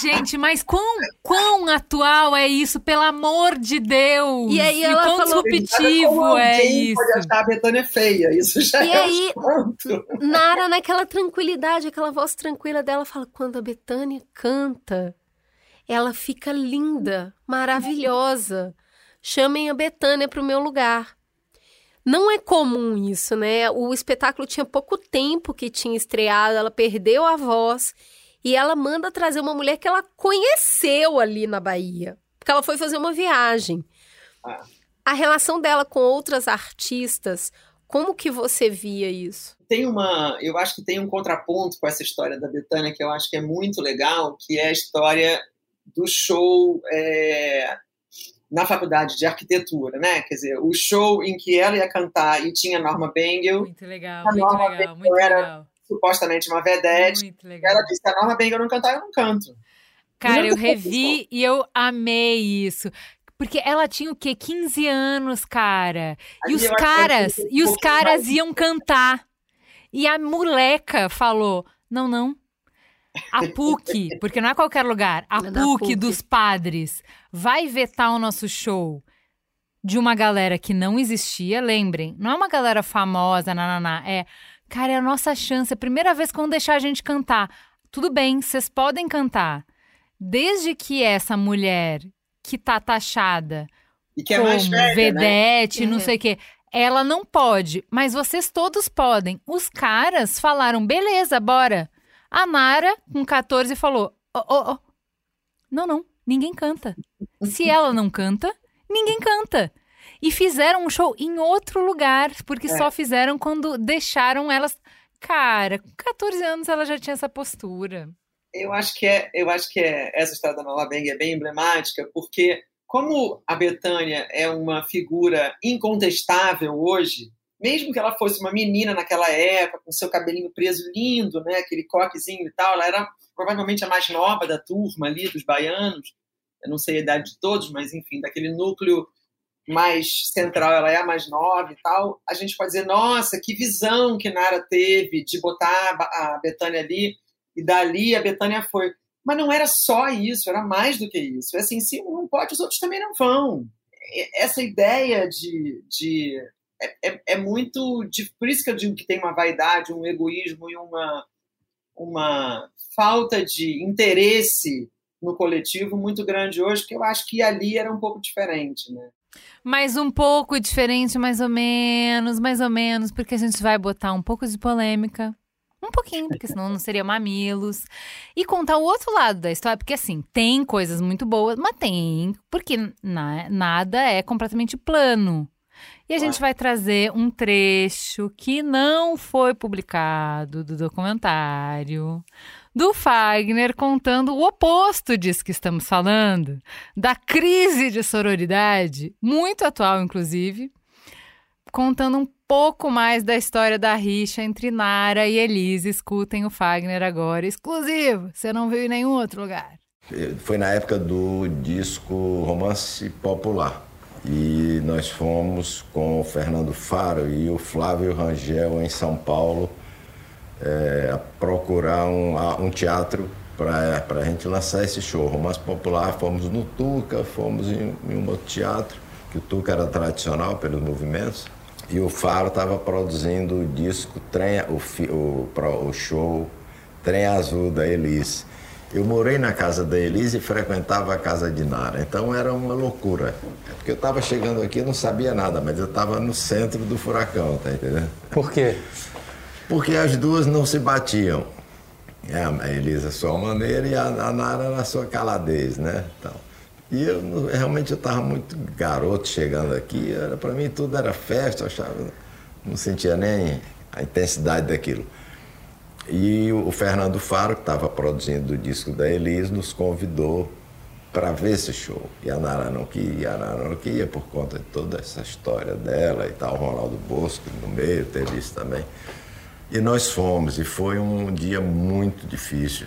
Gente, mas quão, quão atual é isso, pelo amor de Deus! E aí ela e quão falou, disruptivo é isso? pode achar a Betânia feia, isso já e é aí, Nara, naquela tranquilidade, aquela voz tranquila dela, fala, quando a Betânia canta, ela fica linda, maravilhosa. Chamem a Betânia para o meu lugar. Não é comum isso, né? O espetáculo tinha pouco tempo que tinha estreado, ela perdeu a voz e ela manda trazer uma mulher que ela conheceu ali na Bahia, porque ela foi fazer uma viagem. Ah. A relação dela com outras artistas, como que você via isso? Tem uma, eu acho que tem um contraponto com essa história da Betânia que eu acho que é muito legal, que é a história do show é, na faculdade de arquitetura, né? Quer dizer, o show em que ela ia cantar e tinha Norma Bengel. Muito legal, muito legal, muito era, legal supostamente uma vedete. Ela disse: a Norma Bang eu não cantar, eu não canto. Cara, eu revi e eu amei isso. Porque ela tinha o quê? 15 anos, cara. E os caras, e os caras iam cantar. E a moleca falou: "Não, não. A PUC, porque não é qualquer lugar, a PUC, PUC dos padres vai vetar o nosso show de uma galera que não existia, lembrem, não é uma galera famosa, nananá, é Cara, é a nossa chance. É a primeira vez que vão deixar a gente cantar. Tudo bem, vocês podem cantar. Desde que essa mulher que tá taxada e que é como mais velha, né? vedete, né? não sei o quê, ela não pode, mas vocês todos podem. Os caras falaram, beleza, bora. A Nara, com 14, falou: oh, oh, oh. Não, não, ninguém canta. Se ela não canta, ninguém canta e fizeram um show em outro lugar, porque é. só fizeram quando deixaram elas. Cara, com 14 anos ela já tinha essa postura. Eu acho que é, eu acho que é essa história da Nova Bang é bem emblemática, porque como a Betânia é uma figura incontestável hoje, mesmo que ela fosse uma menina naquela época, com seu cabelinho preso lindo, né, aquele coquezinho e tal, ela era provavelmente a mais nova da turma ali, dos baianos, eu não sei a idade de todos, mas enfim, daquele núcleo mais central, ela é a mais nova e tal, a gente pode dizer, nossa, que visão que Nara teve de botar a Betânia ali e dali a Betânia foi. Mas não era só isso, era mais do que isso. É assim, se um não pode, os outros também não vão. Essa ideia de. de é, é, é muito. De, por isso que eu digo que tem uma vaidade, um egoísmo e uma, uma falta de interesse no coletivo muito grande hoje, que eu acho que ali era um pouco diferente, né? Mas um pouco diferente, mais ou menos, mais ou menos, porque a gente vai botar um pouco de polêmica. Um pouquinho, porque senão não seria mamilos. E contar o outro lado da história, porque assim, tem coisas muito boas, mas tem, porque na, nada é completamente plano. E a gente vai trazer um trecho que não foi publicado do documentário do Fagner contando o oposto disso que estamos falando, da crise de sororidade, muito atual, inclusive, contando um pouco mais da história da rixa entre Nara e Elise. Escutem o Fagner agora, exclusivo, você não viu em nenhum outro lugar. Foi na época do disco Romance Popular. E nós fomos com o Fernando Faro e o Flávio Rangel em São Paulo é, procurar um, um teatro para a gente lançar esse show. Romance Popular, fomos no Tuca, fomos em, em um outro teatro, que o Tuca era tradicional pelos movimentos. E o Faro estava produzindo o disco, trem, o, o, o show Trem Azul da Elis. Eu morei na casa da Elise e frequentava a casa de Nara, então era uma loucura. É porque eu estava chegando aqui e não sabia nada, mas eu estava no centro do furacão, tá entendendo? Por quê? Porque as duas não se batiam. É, a Elisa a sua maneira e a, Nara na sua caladez, né? Então, e eu realmente eu estava muito garoto chegando aqui, para mim tudo era festa, eu achava, não sentia nem a intensidade daquilo. E o Fernando Faro, que estava produzindo o disco da Elis, nos convidou para ver esse show. E a Nara não queria, a Nara não queria por conta de toda essa história dela e tal, o Ronaldo Bosco no meio teve isso também. E nós fomos, e foi um dia muito difícil.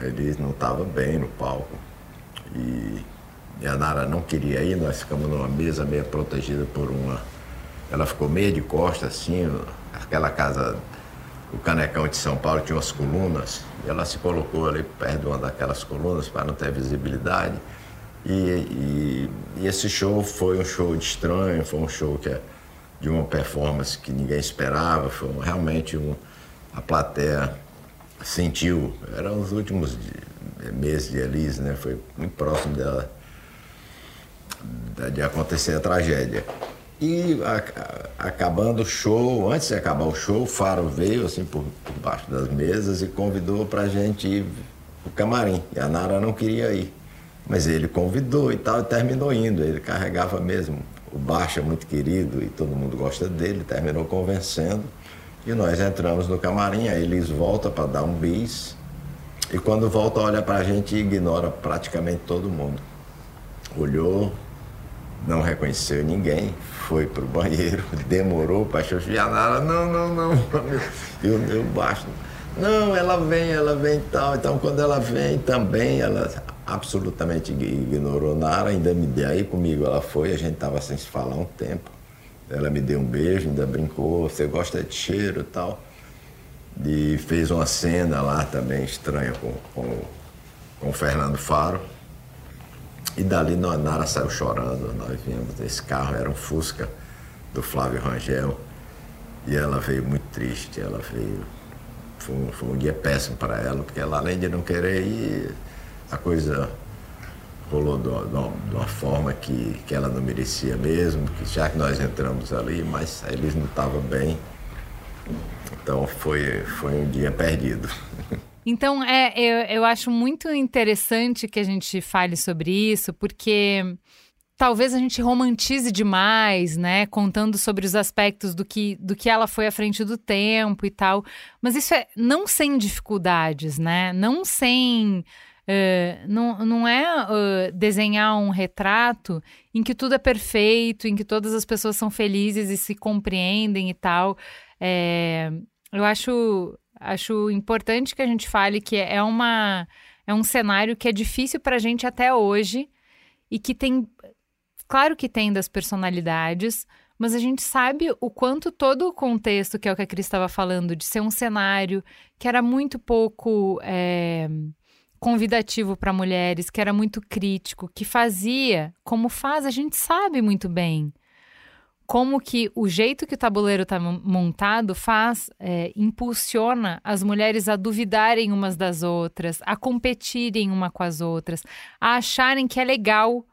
Elis não estava bem no palco. E, e a Nara não queria ir, nós ficamos numa mesa meio protegida por uma. Ela ficou meio de costa assim, aquela casa o Canecão de São Paulo tinha umas colunas, e ela se colocou ali perto de uma daquelas colunas para não ter visibilidade. E, e, e, esse show foi um show de estranho, foi um show que é de uma performance que ninguém esperava, foi realmente um, a plateia sentiu. Eram os últimos meses de Elise, né? Foi muito próximo dela de acontecer a tragédia. E a, a, acabando o show, antes de acabar o show, o Faro veio assim por, por baixo das mesas e convidou para a gente ir pro camarim. E a Nara não queria ir. Mas ele convidou e tal, e terminou indo. Ele carregava mesmo. O baixo é muito querido e todo mundo gosta dele, terminou convencendo. E nós entramos no camarim, aí eles voltam para dar um bis. E quando volta, olha para a gente e ignora praticamente todo mundo. Olhou, não reconheceu ninguém, foi pro banheiro, demorou para chover nada, não, não, não. Eu, eu baixo. Não, ela vem, ela vem e tal. Então quando ela vem também, ela absolutamente ignorou Nara, ainda me deu aí comigo, ela foi, a gente tava sem se falar um tempo. Ela me deu um beijo, ainda brincou, você gosta de cheiro e tal. E fez uma cena lá também estranha com, com, com o Fernando Faro. E dali Nara saiu chorando, nós vimos esse carro, era um Fusca do Flávio Rangel. E ela veio muito triste, ela veio. Foi um, foi um dia péssimo para ela, porque ela, além de não querer ir, a coisa rolou de uma, de uma, forma que, que ela não merecia mesmo, que já que nós entramos ali, mas eles não estavam bem. Então foi, foi um dia perdido. Então, é, eu, eu acho muito interessante que a gente fale sobre isso, porque talvez a gente romantize demais, né? Contando sobre os aspectos do que, do que ela foi à frente do tempo e tal. Mas isso é não sem dificuldades, né? Não sem. Uh, não, não é uh, desenhar um retrato em que tudo é perfeito, em que todas as pessoas são felizes e se compreendem e tal. É, eu acho Acho importante que a gente fale que é uma é um cenário que é difícil para a gente até hoje e que tem, claro que tem das personalidades, mas a gente sabe o quanto todo o contexto, que é o que a Cris estava falando, de ser um cenário que era muito pouco é, convidativo para mulheres, que era muito crítico, que fazia, como faz, a gente sabe muito bem como que o jeito que o tabuleiro está montado faz, é, impulsiona as mulheres a duvidarem umas das outras, a competirem uma com as outras, a acharem que é legal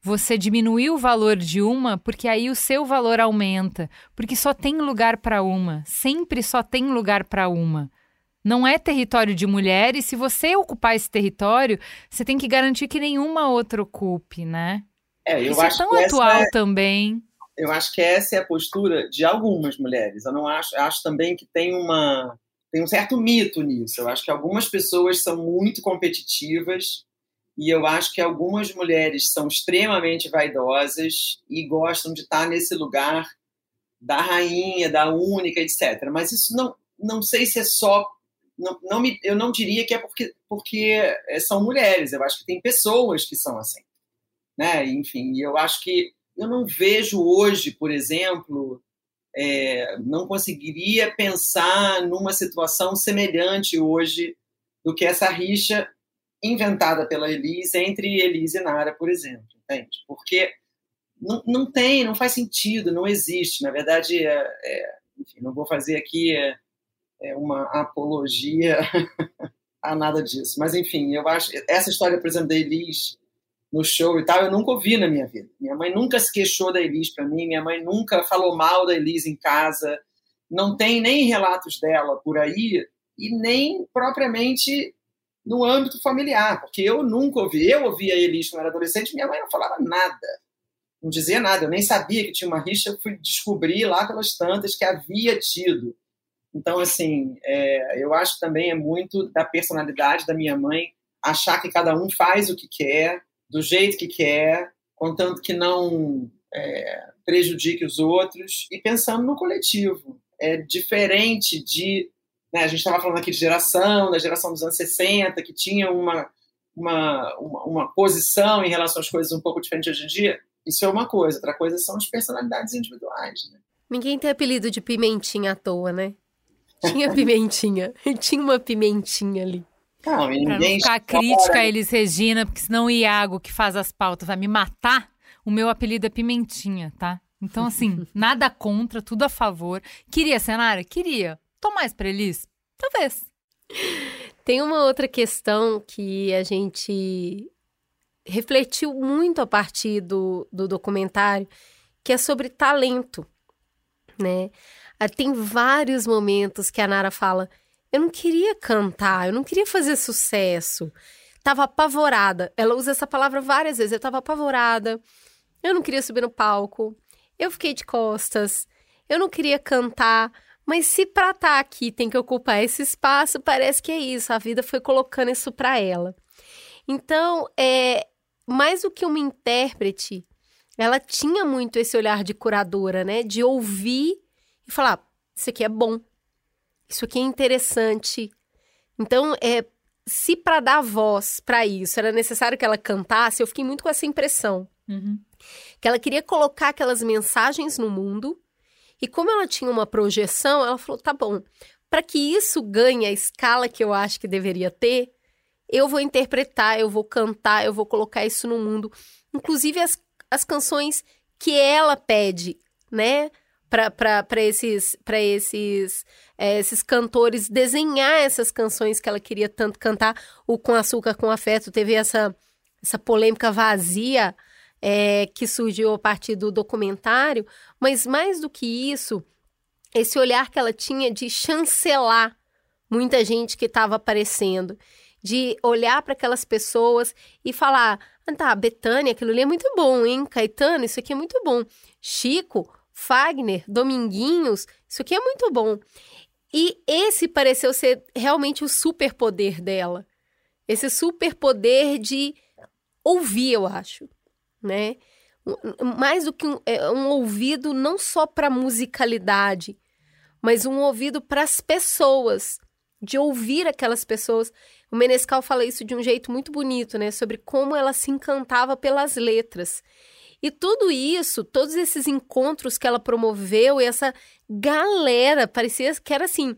você diminuir o valor de uma, porque aí o seu valor aumenta, porque só tem lugar para uma, sempre só tem lugar para uma. Não é território de mulher e se você ocupar esse território, você tem que garantir que nenhuma outra ocupe, né? É, eu Isso é acho é tão atual é... também eu acho que essa é a postura de algumas mulheres. Eu não acho, acho também que tem uma tem um certo mito nisso. Eu acho que algumas pessoas são muito competitivas e eu acho que algumas mulheres são extremamente vaidosas e gostam de estar nesse lugar da rainha, da única, etc. Mas isso não, não sei se é só. Não, não me, eu não diria que é porque, porque é, são mulheres. Eu acho que tem pessoas que são assim. Né? Enfim, eu acho que eu não vejo hoje, por exemplo, é, não conseguiria pensar numa situação semelhante hoje do que essa rixa inventada pela Elise entre Elise e Nara, por exemplo, entende? Porque não, não tem, não faz sentido, não existe. Na verdade, é, é, enfim, não vou fazer aqui é, uma apologia a nada disso. Mas, enfim, eu acho. Essa história, por exemplo, da Elise no show e tal, eu nunca ouvi na minha vida. Minha mãe nunca se queixou da Elise para mim, minha mãe nunca falou mal da Elise em casa. Não tem nem relatos dela por aí e nem propriamente no âmbito familiar, porque eu nunca ouvi. Eu ouvia a Elis quando era adolescente, minha mãe não falava nada, não dizia nada. Eu nem sabia que tinha uma rixa, eu fui descobrir lá pelas tantas que havia tido. Então, assim, é, eu acho também é muito da personalidade da minha mãe achar que cada um faz o que quer, do jeito que quer, contanto que não é, prejudique os outros e pensando no coletivo. É diferente de né, a gente estava falando aqui de geração, da geração dos anos 60, que tinha uma, uma, uma, uma, posição em relação às coisas um pouco diferente hoje em dia. Isso é uma coisa, outra coisa são as personalidades individuais. Né? Ninguém tem apelido de pimentinha à toa, né? Tinha pimentinha, tinha uma pimentinha ali. Não, pra não ficar crítica a Elis Regina, porque senão o Iago, que faz as pautas, vai me matar, o meu apelido é Pimentinha, tá? Então, assim, nada contra, tudo a favor. Queria, Senara? Queria. Tô mais pra Elis? Talvez. Tem uma outra questão que a gente refletiu muito a partir do, do documentário, que é sobre talento, né? Ah, tem vários momentos que a Nara fala: eu não queria cantar, eu não queria fazer sucesso. Tava apavorada. Ela usa essa palavra várias vezes. Eu tava apavorada. Eu não queria subir no palco. Eu fiquei de costas. Eu não queria cantar. Mas se para estar tá aqui tem que ocupar esse espaço, parece que é isso. A vida foi colocando isso para ela. Então, é mais do que uma intérprete, ela tinha muito esse olhar de curadora, né? De ouvir e falar: isso aqui é bom, isso aqui é interessante. Então, é se para dar voz para isso era necessário que ela cantasse, eu fiquei muito com essa impressão. Uhum. Que ela queria colocar aquelas mensagens no mundo e como ela tinha uma projeção, ela falou: tá bom, para que isso ganhe a escala que eu acho que deveria ter, eu vou interpretar, eu vou cantar, eu vou colocar isso no mundo. Inclusive as, as canções que ela pede, né? Para esses, pra esses, é, esses cantores desenhar essas canções que ela queria tanto cantar. O Com Açúcar, Com Afeto teve essa, essa polêmica vazia é, que surgiu a partir do documentário, mas mais do que isso, esse olhar que ela tinha de chancelar muita gente que estava aparecendo, de olhar para aquelas pessoas e falar: ah, tá, Betânia, aquilo ali é muito bom, hein? Caetano, isso aqui é muito bom. Chico, Fagner, Dominguinhos, isso aqui é muito bom. E esse pareceu ser realmente o superpoder dela. Esse superpoder de ouvir, eu acho né? Mais do que um, é, um ouvido não só para musicalidade, mas um ouvido para as pessoas, de ouvir aquelas pessoas. O Menescal fala isso de um jeito muito bonito, né? Sobre como ela se encantava pelas letras. E tudo isso, todos esses encontros que ela promoveu, e essa galera, parecia que era assim.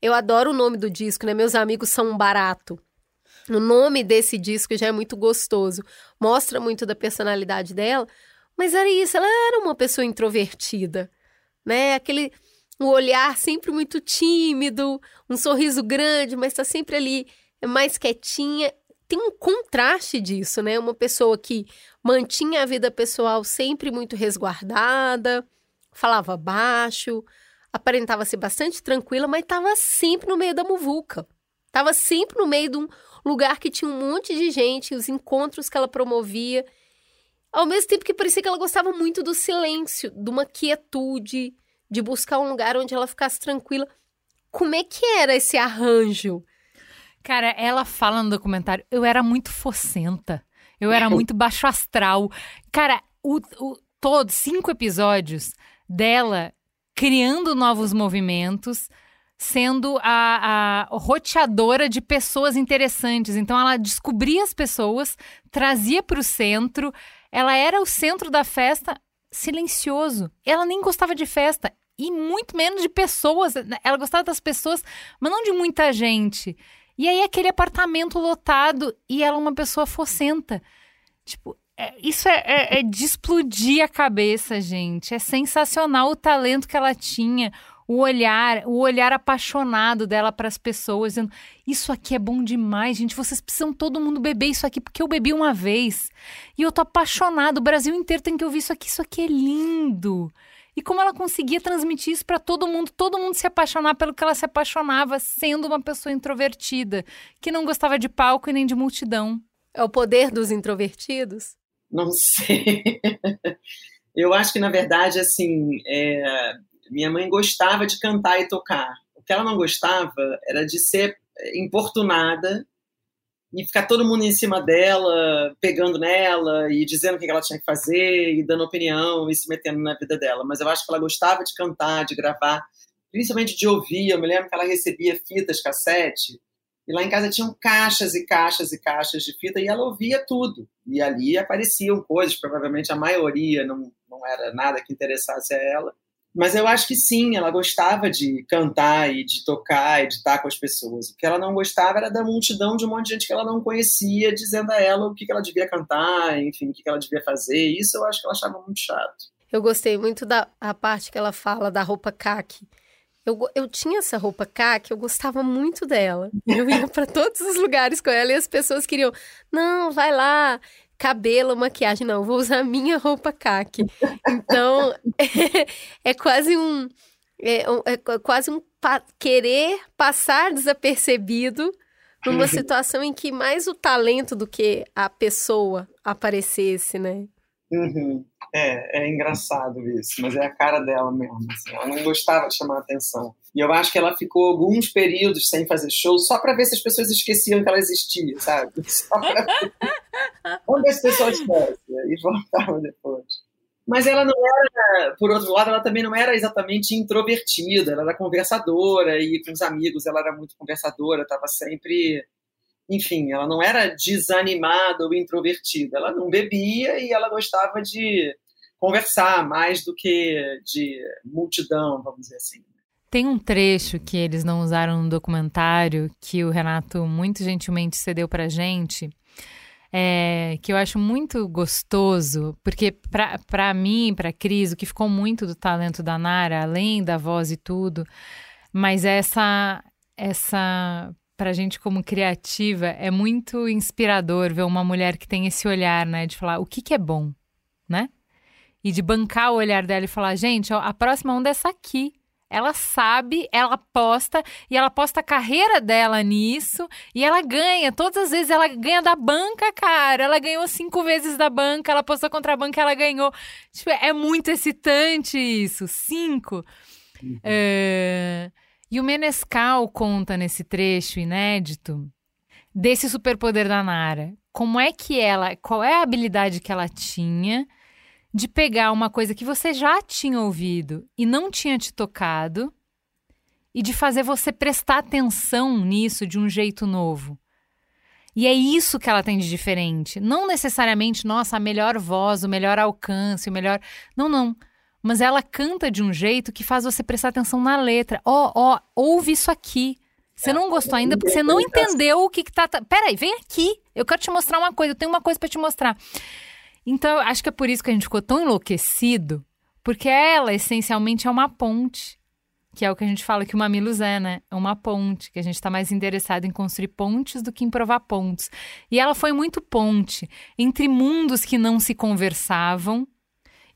Eu adoro o nome do disco, né? Meus amigos são barato. O nome desse disco já é muito gostoso, mostra muito da personalidade dela, mas era isso, ela era uma pessoa introvertida, né? Aquele um olhar sempre muito tímido, um sorriso grande, mas está sempre ali mais quietinha. Tem um contraste disso, né? Uma pessoa que mantinha a vida pessoal sempre muito resguardada, falava baixo, aparentava ser bastante tranquila, mas estava sempre no meio da muvuca. Estava sempre no meio de um lugar que tinha um monte de gente, os encontros que ela promovia. Ao mesmo tempo que parecia que ela gostava muito do silêncio, de uma quietude, de buscar um lugar onde ela ficasse tranquila. Como é que era esse arranjo? Cara, ela fala no documentário, eu era muito focenta. Eu era muito baixo astral. Cara, o, o, todos, cinco episódios dela criando novos movimentos, sendo a, a roteadora de pessoas interessantes. Então, ela descobria as pessoas, trazia para o centro. Ela era o centro da festa silencioso. Ela nem gostava de festa e muito menos de pessoas. Ela gostava das pessoas, mas não de muita gente. E aí aquele apartamento lotado e ela uma pessoa focenta. Tipo, é, isso é, é, é, de explodir a cabeça, gente. É sensacional o talento que ela tinha, o olhar, o olhar apaixonado dela para as pessoas. Dizendo, isso aqui é bom demais, gente. Vocês precisam todo mundo beber isso aqui, porque eu bebi uma vez. E eu tô apaixonado. O Brasil inteiro tem que ouvir isso aqui. Isso aqui é lindo. E como ela conseguia transmitir isso para todo mundo, todo mundo se apaixonar pelo que ela se apaixonava, sendo uma pessoa introvertida, que não gostava de palco e nem de multidão. É o poder dos introvertidos? Não sei. Eu acho que, na verdade, assim, é... minha mãe gostava de cantar e tocar. O que ela não gostava era de ser importunada e ficar todo mundo em cima dela, pegando nela e dizendo o que ela tinha que fazer e dando opinião e se metendo na vida dela. Mas eu acho que ela gostava de cantar, de gravar, principalmente de ouvir. Eu me lembro que ela recebia fitas cassete e lá em casa tinham caixas e caixas e caixas de fita e ela ouvia tudo. E ali apareciam coisas, provavelmente a maioria não, não era nada que interessasse a ela. Mas eu acho que sim, ela gostava de cantar e de tocar e de estar com as pessoas. O que ela não gostava era da multidão de um monte de gente que ela não conhecia, dizendo a ela o que ela devia cantar, enfim, o que ela devia fazer. Isso eu acho que ela achava muito chato. Eu gostei muito da parte que ela fala da roupa caque. Eu, eu tinha essa roupa caque, eu gostava muito dela. Eu ia para todos os lugares com ela e as pessoas queriam, não, vai lá, cabelo, maquiagem, não, vou usar minha roupa caque. Então, é, é quase um. É, é quase um pa querer passar desapercebido numa uhum. situação em que mais o talento do que a pessoa aparecesse, né? Uhum. É, é engraçado isso, mas é a cara dela mesmo. Assim, ela não gostava de chamar atenção. E eu acho que ela ficou alguns períodos sem fazer show só para ver se as pessoas esqueciam que ela existia, sabe? Só pra ver onde as pessoas esquecem. E voltava depois. Mas ela não era, por outro lado, ela também não era exatamente introvertida, ela era conversadora e com os amigos ela era muito conversadora, estava sempre. Enfim, ela não era desanimada ou introvertida, ela não bebia e ela gostava de conversar mais do que de multidão, vamos dizer assim. Tem um trecho que eles não usaram no documentário que o Renato muito gentilmente cedeu pra gente, é, que eu acho muito gostoso, porque para mim, para Cris, o que ficou muito do talento da Nara, além da voz e tudo, mas essa essa pra gente como criativa é muito inspirador ver uma mulher que tem esse olhar, né, de falar o que que é bom, né? E de bancar o olhar dela e falar, gente, ó, a próxima onda é essa aqui. Ela sabe, ela aposta e ela aposta a carreira dela nisso e ela ganha. Todas as vezes ela ganha da banca, cara. Ela ganhou cinco vezes da banca, ela apostou contra a banca, ela ganhou. Tipo, é muito excitante isso. Cinco. Uhum. É... E o Menescal conta nesse trecho inédito desse superpoder da Nara. Como é que ela, qual é a habilidade que ela tinha de pegar uma coisa que você já tinha ouvido e não tinha te tocado e de fazer você prestar atenção nisso de um jeito novo. E é isso que ela tem de diferente. Não necessariamente, nossa, a melhor voz, o melhor alcance, o melhor. Não, não. Mas ela canta de um jeito que faz você prestar atenção na letra. Ó, oh, ó, oh, ouve isso aqui. Você não gostou ainda porque você não entendeu o que, que tá. Peraí, vem aqui. Eu quero te mostrar uma coisa. Eu tenho uma coisa para te mostrar. Então, acho que é por isso que a gente ficou tão enlouquecido, porque ela, essencialmente, é uma ponte. Que é o que a gente fala que o Mamilos é, né? É uma ponte, que a gente está mais interessado em construir pontes do que em provar pontes. E ela foi muito ponte entre mundos que não se conversavam.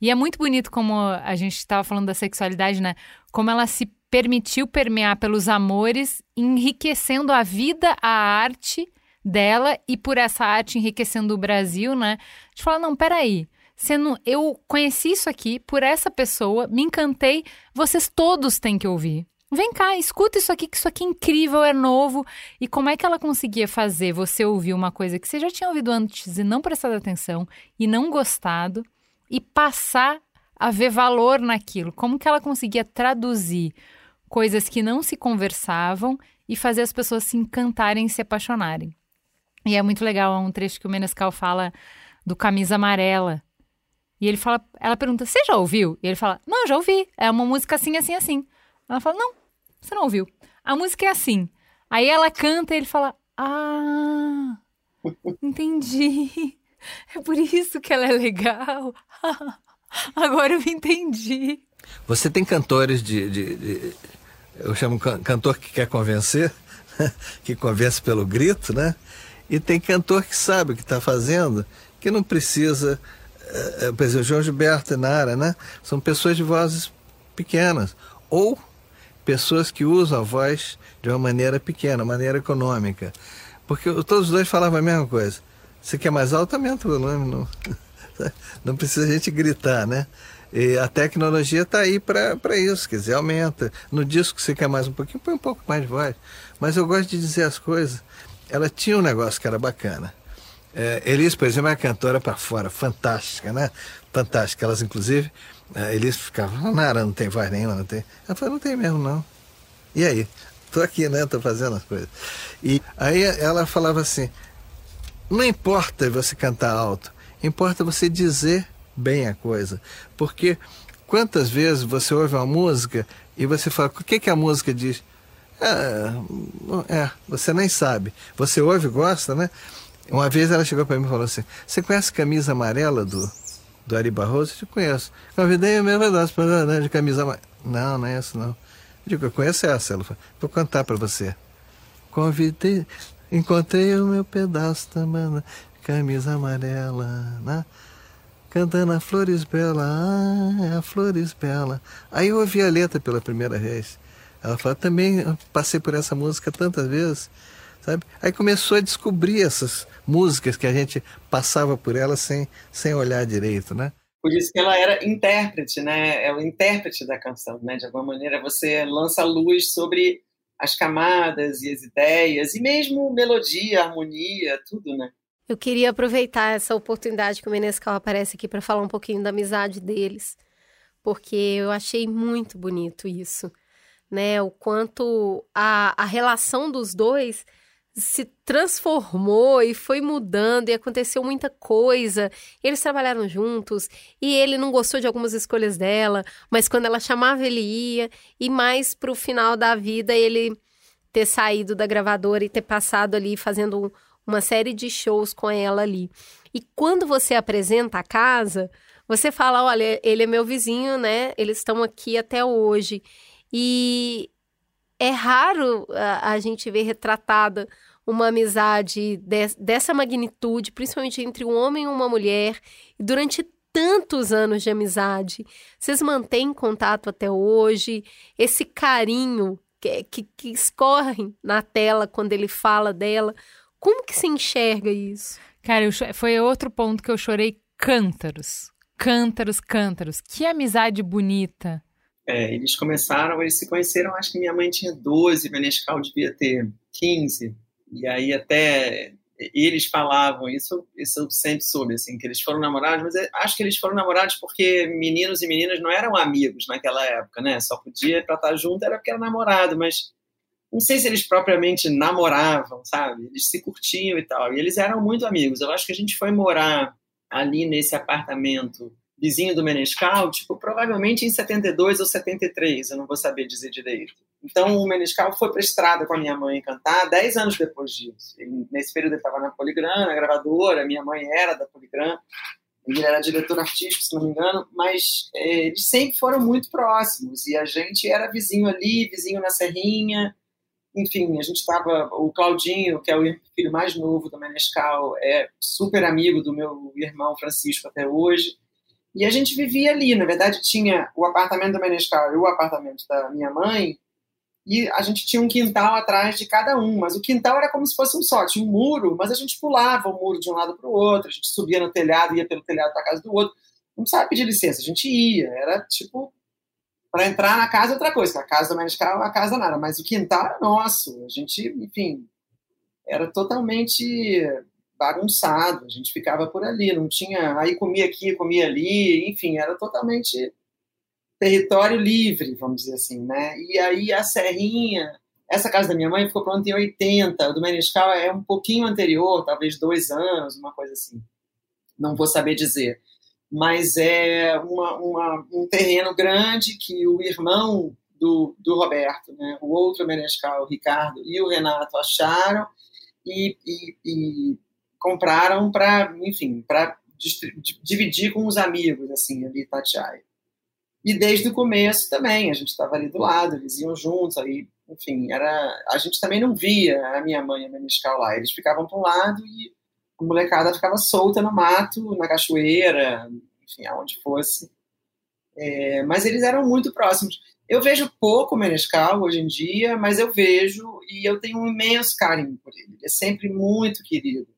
E é muito bonito como a gente estava falando da sexualidade, né? Como ela se permitiu permear pelos amores, enriquecendo a vida, a arte dela e por essa arte enriquecendo o Brasil, né? A gente fala, não, peraí. Sendo, eu conheci isso aqui por essa pessoa, me encantei, vocês todos têm que ouvir. Vem cá, escuta isso aqui, que isso aqui é incrível, é novo. E como é que ela conseguia fazer você ouvir uma coisa que você já tinha ouvido antes e não prestado atenção e não gostado e passar a ver valor naquilo? Como que ela conseguia traduzir coisas que não se conversavam e fazer as pessoas se encantarem e se apaixonarem? E é muito legal, é um trecho que o Menescal fala do Camisa Amarela. E ele fala, ela pergunta: "Você já ouviu?" E ele fala: "Não, já ouvi. É uma música assim, assim, assim." Ela fala: Não, você não ouviu. A música é assim. Aí ela canta e ele fala: Ah, entendi. É por isso que ela é legal. Agora eu entendi. Você tem cantores de. de, de eu chamo cantor que quer convencer, que convence pelo grito, né? E tem cantor que sabe o que está fazendo, que não precisa. É, por exemplo, João Gilberto e Nara, né? São pessoas de vozes pequenas. Ou pessoas que usam a voz de uma maneira pequena, maneira econômica. Porque todos os dois falavam a mesma coisa. Você quer mais alto, aumenta o volume. Não, não precisa a gente gritar, né? E a tecnologia está aí para isso, quer dizer, aumenta. No disco você quer mais um pouquinho, põe um pouco mais de voz. Mas eu gosto de dizer as coisas. Ela tinha um negócio que era bacana. É, Elis, por exemplo, é uma cantora para fora, fantástica, né? Fantástica. Elas, inclusive, é, Elis ficava, Nara, não tem voz nenhuma, não tem. Ela falou, não tem mesmo, não. E aí? Tô aqui, né? Tô fazendo as coisas. E aí ela falava assim, não importa você cantar alto, importa você dizer bem a coisa. Porque quantas vezes você ouve uma música e você fala, o que, que a música diz? É, é, você nem sabe. Você ouve gosta, né? Uma vez ela chegou para mim e falou assim: Você conhece camisa amarela do, do Ari Barroso? Eu conheço. Convidei o meu pedaço né, de camisa amarela. Não, não é essa não. Eu digo, eu conheço essa. Ela falou, vou cantar para você. Convidei, encontrei o meu pedaço também, camisa amarela, né? Cantando a Flores Bela, ah, é a Flores Bela. Aí eu ouvi a letra pela primeira vez. Ela falou, também passei por essa música tantas vezes sabe? Aí começou a descobrir essas músicas que a gente passava por elas sem, sem olhar direito, né? Por isso que ela era intérprete, né? É o intérprete da canção, né? De alguma maneira você lança luz sobre as camadas e as ideias e mesmo melodia, harmonia, tudo, né? Eu queria aproveitar essa oportunidade que o Menescal aparece aqui para falar um pouquinho da amizade deles, porque eu achei muito bonito isso, né? O quanto a, a relação dos dois se transformou e foi mudando e aconteceu muita coisa. Eles trabalharam juntos e ele não gostou de algumas escolhas dela, mas quando ela chamava ele ia e mais pro final da vida ele ter saído da gravadora e ter passado ali fazendo uma série de shows com ela ali. E quando você apresenta a casa, você fala, olha, ele é meu vizinho, né? Eles estão aqui até hoje. E é raro a, a gente ver retratada uma amizade de, dessa magnitude, principalmente entre um homem e uma mulher, durante tantos anos de amizade. Vocês mantêm contato até hoje? Esse carinho que, que, que escorre na tela quando ele fala dela. Como que se enxerga isso? Cara, eu, foi outro ponto que eu chorei cântaros. Cântaros, cântaros. Que amizade bonita. É, eles começaram, eles se conheceram, acho que minha mãe tinha 12, Menescal devia ter 15. E aí até eles falavam, isso, isso eu sempre soube, assim, que eles foram namorados, mas acho que eles foram namorados porque meninos e meninas não eram amigos naquela época, né? Só podia para estar junto era porque era namorado, mas não sei se eles propriamente namoravam, sabe? Eles se curtiam e tal. E eles eram muito amigos. Eu acho que a gente foi morar ali nesse apartamento vizinho do Menescal, tipo, provavelmente em 72 ou 73, eu não vou saber dizer direito. Então, o Menescal foi para a estrada com a minha mãe cantar 10 anos depois disso. Ele, nesse período ele estava na Poligram, na gravadora, minha mãe era da Poligram, ele era diretor artístico, se não me engano, mas é, eles sempre foram muito próximos, e a gente era vizinho ali, vizinho na Serrinha, enfim, a gente estava, o Claudinho, que é o filho mais novo do Menescal, é super amigo do meu irmão Francisco até hoje, e a gente vivia ali, na verdade tinha o apartamento do Menescal e o apartamento da minha mãe, e a gente tinha um quintal atrás de cada um, mas o quintal era como se fosse um só, tinha um muro, mas a gente pulava o muro de um lado para o outro, a gente subia no telhado, ia pelo telhado para a casa do outro, não precisava pedir licença, a gente ia, era tipo para entrar na casa é outra coisa, a casa do Menescal é a casa nada, mas o quintal era nosso, a gente, enfim, era totalmente bagunçado, a gente ficava por ali, não tinha, aí comia aqui, comia ali, enfim, era totalmente território livre, vamos dizer assim, né? E aí a Serrinha, essa casa da minha mãe ficou pronta em 80, o do Menescal é um pouquinho anterior, talvez dois anos, uma coisa assim. Não vou saber dizer. Mas é uma, uma, um terreno grande que o irmão do, do Roberto, né, o outro Menescal, o Ricardo, e o Renato acharam e, e, e compraram para, enfim, para dividir com os amigos, assim, ali, Tatiaia. E desde o começo também, a gente estava ali do lado, eles iam juntos, aí, enfim, era, a gente também não via a minha mãe e a Meniscal lá, eles ficavam para um lado e a molecada ficava solta no mato, na cachoeira, enfim, aonde fosse. É, mas eles eram muito próximos. Eu vejo pouco Menescal hoje em dia, mas eu vejo e eu tenho um imenso carinho por ele. Ele é sempre muito querido.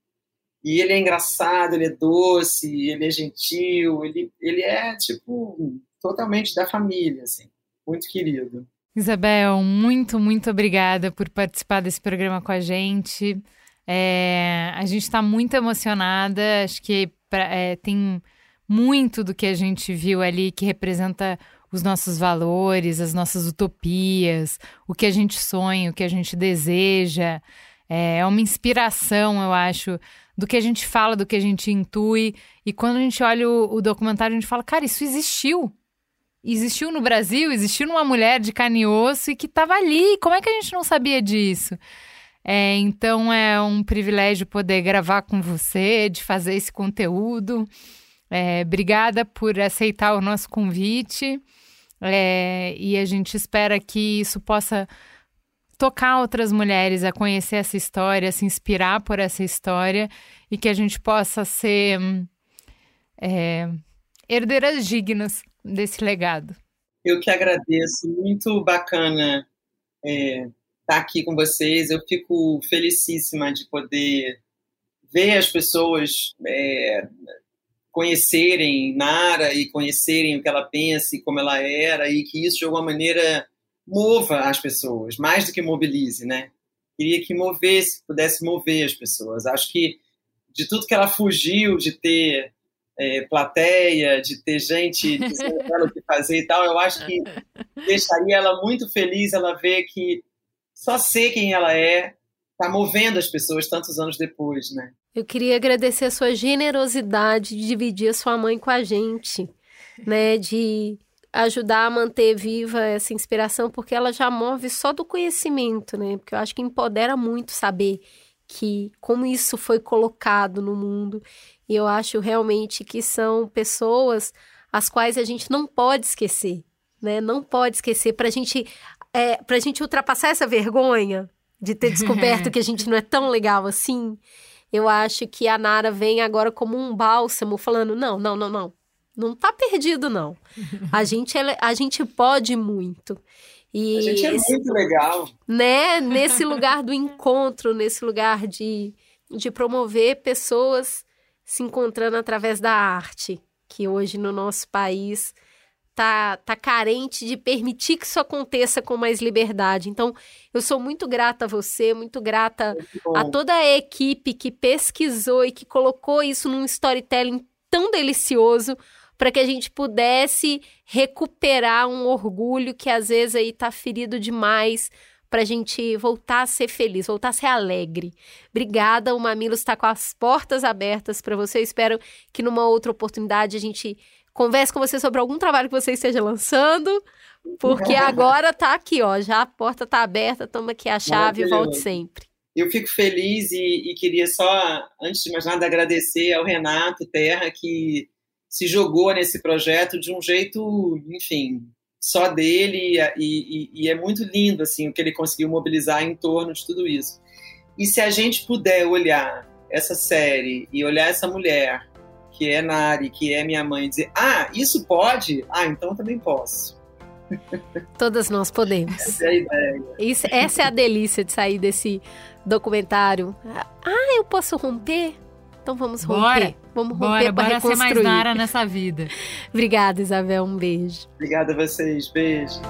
E ele é engraçado, ele é doce, ele é gentil, ele, ele é, tipo, totalmente da família, assim, muito querido. Isabel, muito, muito obrigada por participar desse programa com a gente. É, a gente está muito emocionada, acho que pra, é, tem muito do que a gente viu ali que representa os nossos valores, as nossas utopias, o que a gente sonha, o que a gente deseja. É, é uma inspiração, eu acho, do que a gente fala, do que a gente intui. E quando a gente olha o, o documentário, a gente fala, cara, isso existiu existiu no Brasil, existiu uma mulher de carne e osso e que estava ali. Como é que a gente não sabia disso? É, então é um privilégio poder gravar com você, de fazer esse conteúdo. É, obrigada por aceitar o nosso convite. É, e a gente espera que isso possa tocar outras mulheres a conhecer essa história, a se inspirar por essa história e que a gente possa ser é, herdeiras dignas desse legado. Eu que agradeço, muito bacana é, estar tá aqui com vocês. Eu fico felicíssima de poder ver as pessoas é, conhecerem Nara e conhecerem o que ela pensa e como ela era, e que isso de alguma maneira mova as pessoas, mais do que mobilize, né? Queria que movesse, pudesse mover as pessoas. Acho que de tudo que ela fugiu de ter é, plateia, de ter gente dizendo o que fazer e tal, eu acho que deixaria ela muito feliz ela ver que só ser quem ela é está movendo as pessoas tantos anos depois, né? Eu queria agradecer a sua generosidade de dividir a sua mãe com a gente, né? De ajudar a manter viva essa inspiração, porque ela já move só do conhecimento, né? Porque eu acho que empodera muito saber que como isso foi colocado no mundo e eu acho realmente que são pessoas as quais a gente não pode esquecer, né? Não pode esquecer para gente, é, para a gente ultrapassar essa vergonha de ter descoberto que a gente não é tão legal assim. Eu acho que a Nara vem agora como um bálsamo, falando: não, não, não, não. Não tá perdido, não. A gente, é, a gente pode muito. E a gente é esse, muito legal. Né? Nesse lugar do encontro, nesse lugar de, de promover pessoas se encontrando através da arte, que hoje no nosso país tá, tá carente de permitir que isso aconteça com mais liberdade. Então, eu sou muito grata a você, muito grata muito a toda a equipe que pesquisou e que colocou isso num storytelling tão delicioso para que a gente pudesse recuperar um orgulho que às vezes aí tá ferido demais para a gente voltar a ser feliz, voltar a ser alegre. Obrigada, o Mamilos está com as portas abertas para você. Eu espero que numa outra oportunidade a gente converse com você sobre algum trabalho que você esteja lançando, porque agora tá aqui, ó, já a porta tá aberta, toma aqui a chave e volte sempre. Eu fico feliz e, e, queria só, antes de mais nada, agradecer ao Renato Terra que se jogou nesse projeto de um jeito, enfim, só dele e, e, e, é muito lindo assim o que ele conseguiu mobilizar em torno de tudo isso. E se a gente puder olhar essa série e olhar essa mulher que é Nari, que é minha mãe, e dizer ah isso pode, ah então também posso. Todas nós podemos. Essa é a ideia. Isso, essa é a delícia de sair desse documentário. Ah, eu posso romper? Então vamos romper. Bora. Vamos romper Bora, para bora ser mais Nara nessa vida. Obrigada, Isabel. Um beijo. Obrigada a vocês. Beijo.